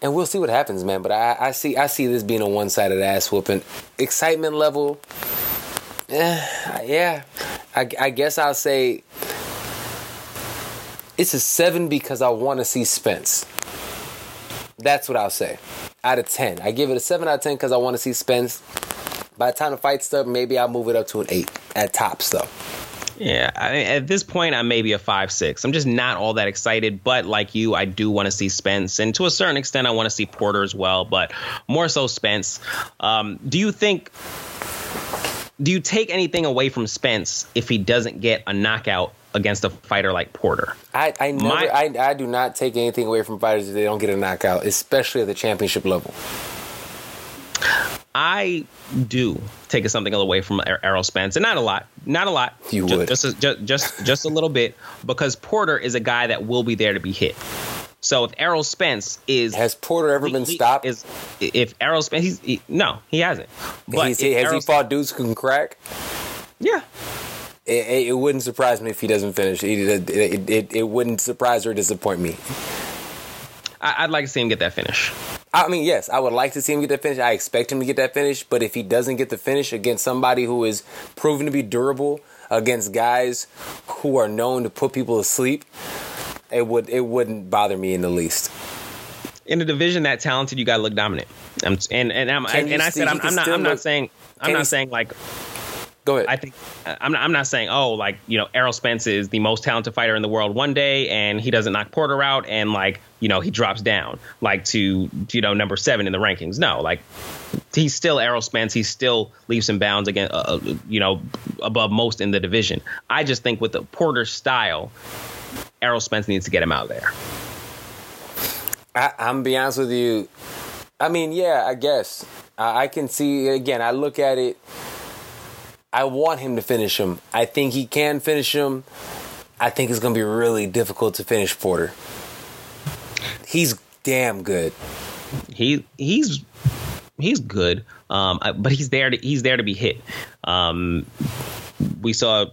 Speaker 2: and we'll see what happens, man. But I, I see. I see this being a one-sided ass whooping. Excitement level. Yeah, I, I guess I'll say it's a seven because I want to see Spence. That's what I'll say. Out of 10. I give it a 7 out of 10 because I want to see Spence. By the time the fight stuff, maybe I'll move it up to an 8 at top stuff.
Speaker 3: Yeah, I at this point, I'm maybe a five six. I'm just not all that excited, but like you, I do want to see Spence, and to a certain extent, I want to see Porter as well, but more so Spence. Um, do you think do you take anything away from Spence if he doesn't get a knockout against a fighter like Porter?
Speaker 2: I I never My, I, I do not take anything away from fighters if they don't get a knockout, especially at the championship level.
Speaker 3: I do take something away from Errol Spence, and not a lot, not a lot.
Speaker 2: You
Speaker 3: just,
Speaker 2: would
Speaker 3: just a, just just, just a little bit because Porter is a guy that will be there to be hit. So if Errol Spence is
Speaker 2: has Porter ever he, been stopped?
Speaker 3: Is if Errol Spence? He's he, no, he hasn't.
Speaker 2: But has Errol, he fought dudes who can crack?
Speaker 3: Yeah.
Speaker 2: It, it, wouldn't surprise me if he doesn't finish. It, it, it, it wouldn't surprise or disappoint me.
Speaker 3: I, would like to see him get that finish.
Speaker 2: I mean, yes, I would like to see him get that finish. I expect him to get that finish. But if he doesn't get the finish against somebody who is proven to be durable, against guys who are known to put people to sleep, it would it wouldn't bother me in the least.
Speaker 3: In a division that talented, you got to look dominant. I'm, and and I'm, and, I said I'm, I'm not I'm not saying I'm not saying like.
Speaker 2: Go ahead.
Speaker 3: I think I'm not, I'm not saying oh like you know Errol Spence is the most talented fighter in the world one day and he doesn't knock Porter out and like you know he drops down like to you know number seven in the rankings. No, like he's still Errol Spence. He's still leaps and bounds again, uh, uh, you know, above most in the division. I just think with the Porter style, Errol Spence needs to get him out there.
Speaker 2: I, I'm be honest with you. I mean, yeah, I guess I, I can see again. I look at it. I want him to finish him. I think he can finish him. I think it's going to be really difficult to finish Porter. He's damn good.
Speaker 3: He he's he's good, um, but he's there to he's there to be hit. Um, we saw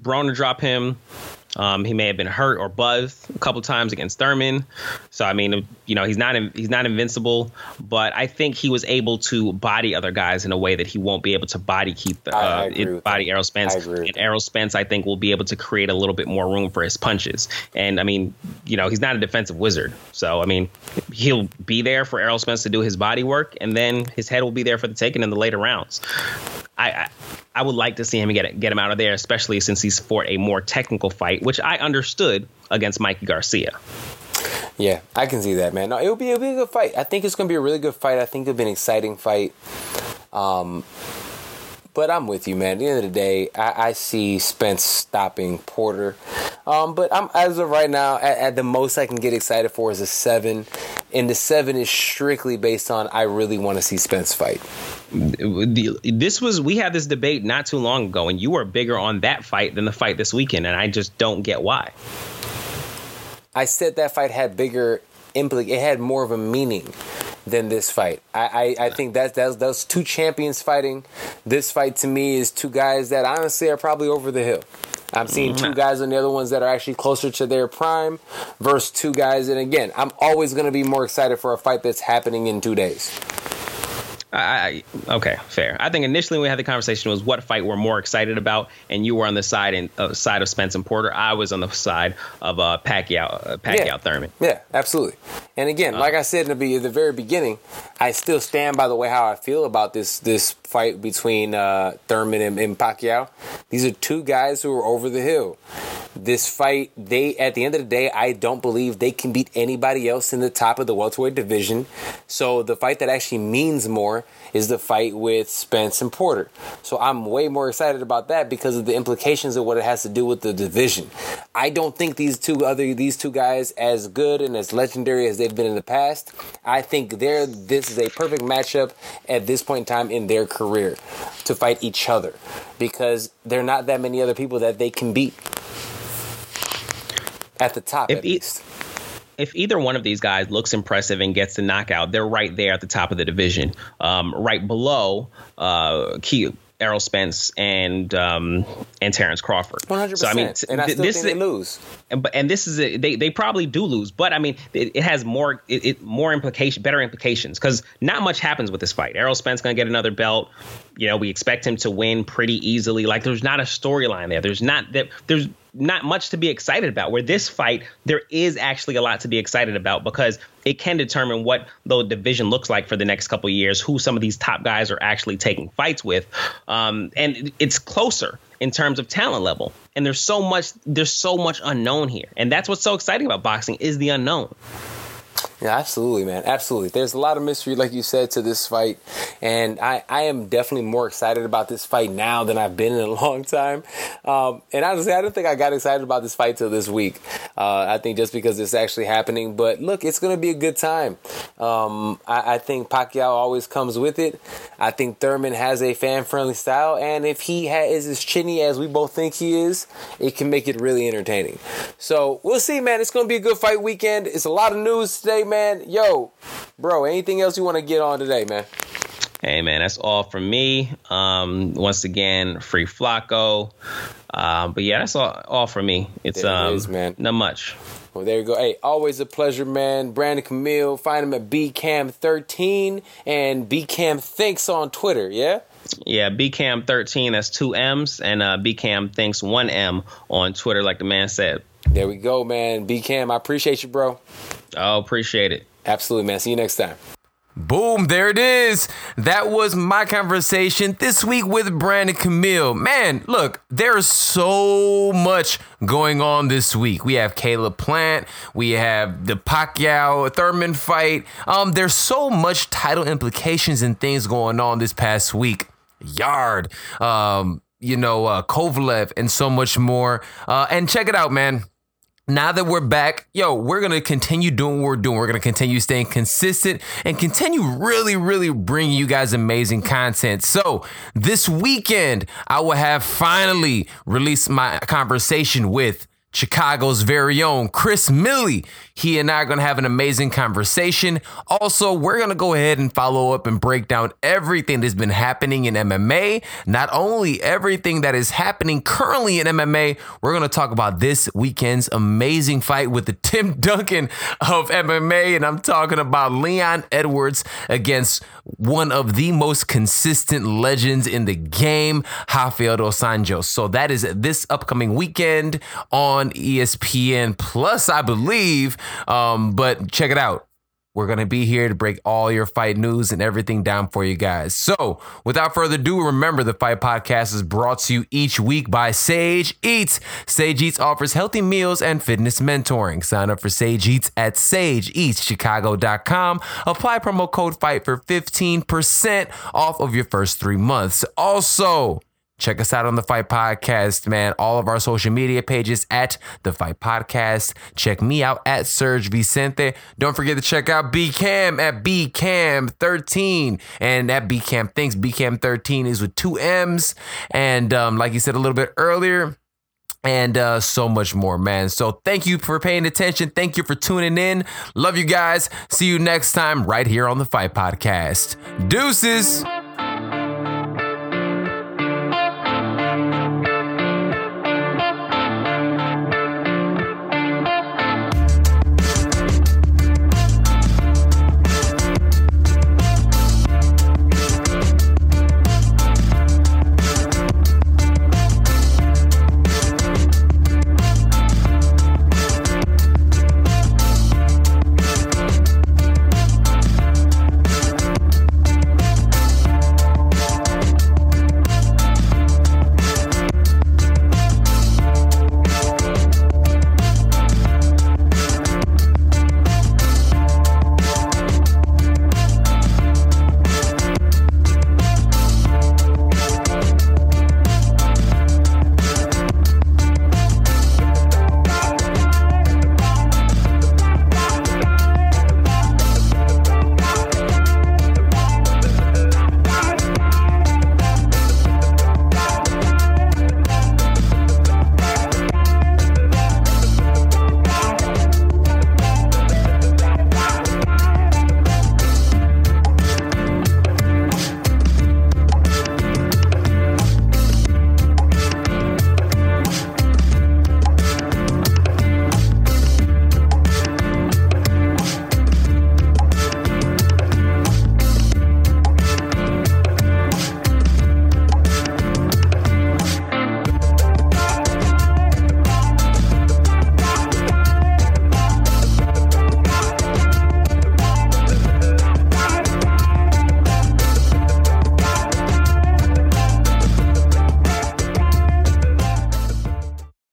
Speaker 3: Broner drop him. Um, he may have been hurt or buzzed a couple times against Thurman. So I mean, you know, he's not he's not invincible, but I think he was able to body other guys in a way that he won't be able to body keep uh, I, I body Errol Spence. And Errol Spence, I think, will be able to create a little bit more room for his punches. And I mean, you know, he's not a defensive wizard, so I mean, he'll be there for Errol Spence to do his body work, and then his head will be there for the taking in the later rounds. I, I would like to see him get get him out of there, especially since he's fought a more technical fight, which I understood against Mikey Garcia.
Speaker 2: Yeah, I can see that, man. No, it'll be it'll be a good fight. I think it's gonna be a really good fight. I think it'll be an exciting fight. Um, but I'm with you, man. At the end of the day, I, I see Spence stopping Porter. Um, but I'm as of right now, at, at, the most I can get excited for is a seven, and the seven is strictly based on I really want to see Spence fight.
Speaker 3: This was we had this debate not too long ago, and you were bigger on that fight than the fight this weekend, and I just don't get why.
Speaker 2: I said that fight had bigger implic. It had more of a meaning than this fight. I, I, I think that that's those two champions fighting. This fight to me is two guys that honestly are probably over the hill. I'm seeing two guys and the other ones that are actually closer to their prime versus two guys. And again, I'm always going to be more excited for a fight that's happening in two days.
Speaker 3: I, okay, fair. I think initially when we had the conversation was what fight we're more excited about, and you were on the side and uh, side of Spence and Porter. I was on the side of uh, Pacquiao, uh, Pacquiao
Speaker 2: yeah.
Speaker 3: Thurman.
Speaker 2: Yeah, absolutely. And again, uh, like I said in the, the very beginning, I still stand by the way how I feel about this this fight between uh, Thurman and, and Pacquiao. These are two guys who are over the hill. This fight, they at the end of the day, I don't believe they can beat anybody else in the top of the welterweight division. So the fight that actually means more is the fight with Spence and Porter. So I'm way more excited about that because of the implications of what it has to do with the division. I don't think these two other these two guys as good and as legendary as they've been in the past. I think they're this is a perfect matchup at this point in time in their career to fight each other because there are not that many other people that they can beat at the top if at e- least
Speaker 3: if either one of these guys looks impressive and gets the knockout, they're right there at the top of the division. Um, right below uh, Key, Errol Spence and um, and Terence Crawford.
Speaker 2: One hundred percent. So I mean, and I this is, they lose.
Speaker 3: And, and this is a, they they probably do lose, but I mean, it, it has more it, it, more implication, better implications because not much happens with this fight. Errol Spence gonna get another belt. You know, we expect him to win pretty easily. Like, there's not a storyline there. There's not that. There's not much to be excited about. Where this fight, there is actually a lot to be excited about because it can determine what the division looks like for the next couple years, who some of these top guys are actually taking fights with, um, and it's closer in terms of talent level. And there's so much, there's so much unknown here, and that's what's so exciting about boxing is the unknown.
Speaker 2: Yeah, absolutely, man. Absolutely. There's a lot of mystery, like you said, to this fight. And I, I am definitely more excited about this fight now than I've been in a long time. Um, and honestly, I don't think I got excited about this fight till this week. Uh, I think just because it's actually happening. But look, it's going to be a good time. Um, I, I, think Pacquiao always comes with it. I think Thurman has a fan friendly style. And if he ha- is as chinny as we both think he is, it can make it really entertaining. So we'll see, man. It's going to be a good fight weekend. It's a lot of news today, man. Yo, bro, anything else you want to get on today, man?
Speaker 3: Hey man, that's all from me. Um, once again, free Flacko. Uh, but yeah, that's all all for me. It's there um, it is, man. not much.
Speaker 2: Well, there you go. Hey, always a pleasure, man. Brandon Camille, find him at BCam13 and BCam Thinks on Twitter. Yeah.
Speaker 3: Yeah, BCam13. That's two M's, and uh, BCam Thinks one M on Twitter, like the man said.
Speaker 2: There we go, man. BCam, I appreciate you, bro.
Speaker 3: Oh, appreciate it.
Speaker 2: Absolutely, man. See you next time. Boom, there it is. That was my conversation this week with Brandon Camille. Man, look, there's so much going on this week. We have Caleb Plant, we have the Pacquiao Thurman fight. Um, there's so much title implications and things going on this past week. Yarde, um, you know, uh, Kovalev, and so much more. Uh, and check it out, man now that we're back, yo, we're gonna continue doing what we're doing. We're gonna continue staying consistent and continue really, really bringing you guys amazing content. So this weekend, I will have finally released my conversation with Chicago's very own Chris Milley. He and I are going to have an amazing conversation. Also, we're going to go ahead and follow up and break down everything that's been happening in MMA. Not only everything that is happening currently in MMA, we're going to talk about this weekend's amazing fight with the Tim Duncan of MMA. And I'm talking about Leon Edwards against one of the most consistent legends in the game, Rafael dos Anjos. So that is this upcoming weekend on ESPN Plus, I believe. Um, but check it out. We're going to be here to break all your fight news and everything down for you guys. So, without further ado, remember the Fight Podcast is brought to you each week by Sage Eats. Sage Eats offers healthy meals and fitness mentoring. Sign up for Sage Eats at sageeatschicago.com. Apply promo code FIGHT for 15% off of your first three months. Also, Check us out on the Fight Podcast, man. All of our social media pages at the Fight Podcast. Check me out at Serge Vicente. Don't forget to check out BCam at BCam13 and at BCam Thinks. BCam13 is with two M's. And um, like you said a little bit earlier, and uh, so much more, man. So thank you for paying attention. Thank you for tuning in. Love you guys. See you next time right here on the Fight Podcast. Deuces.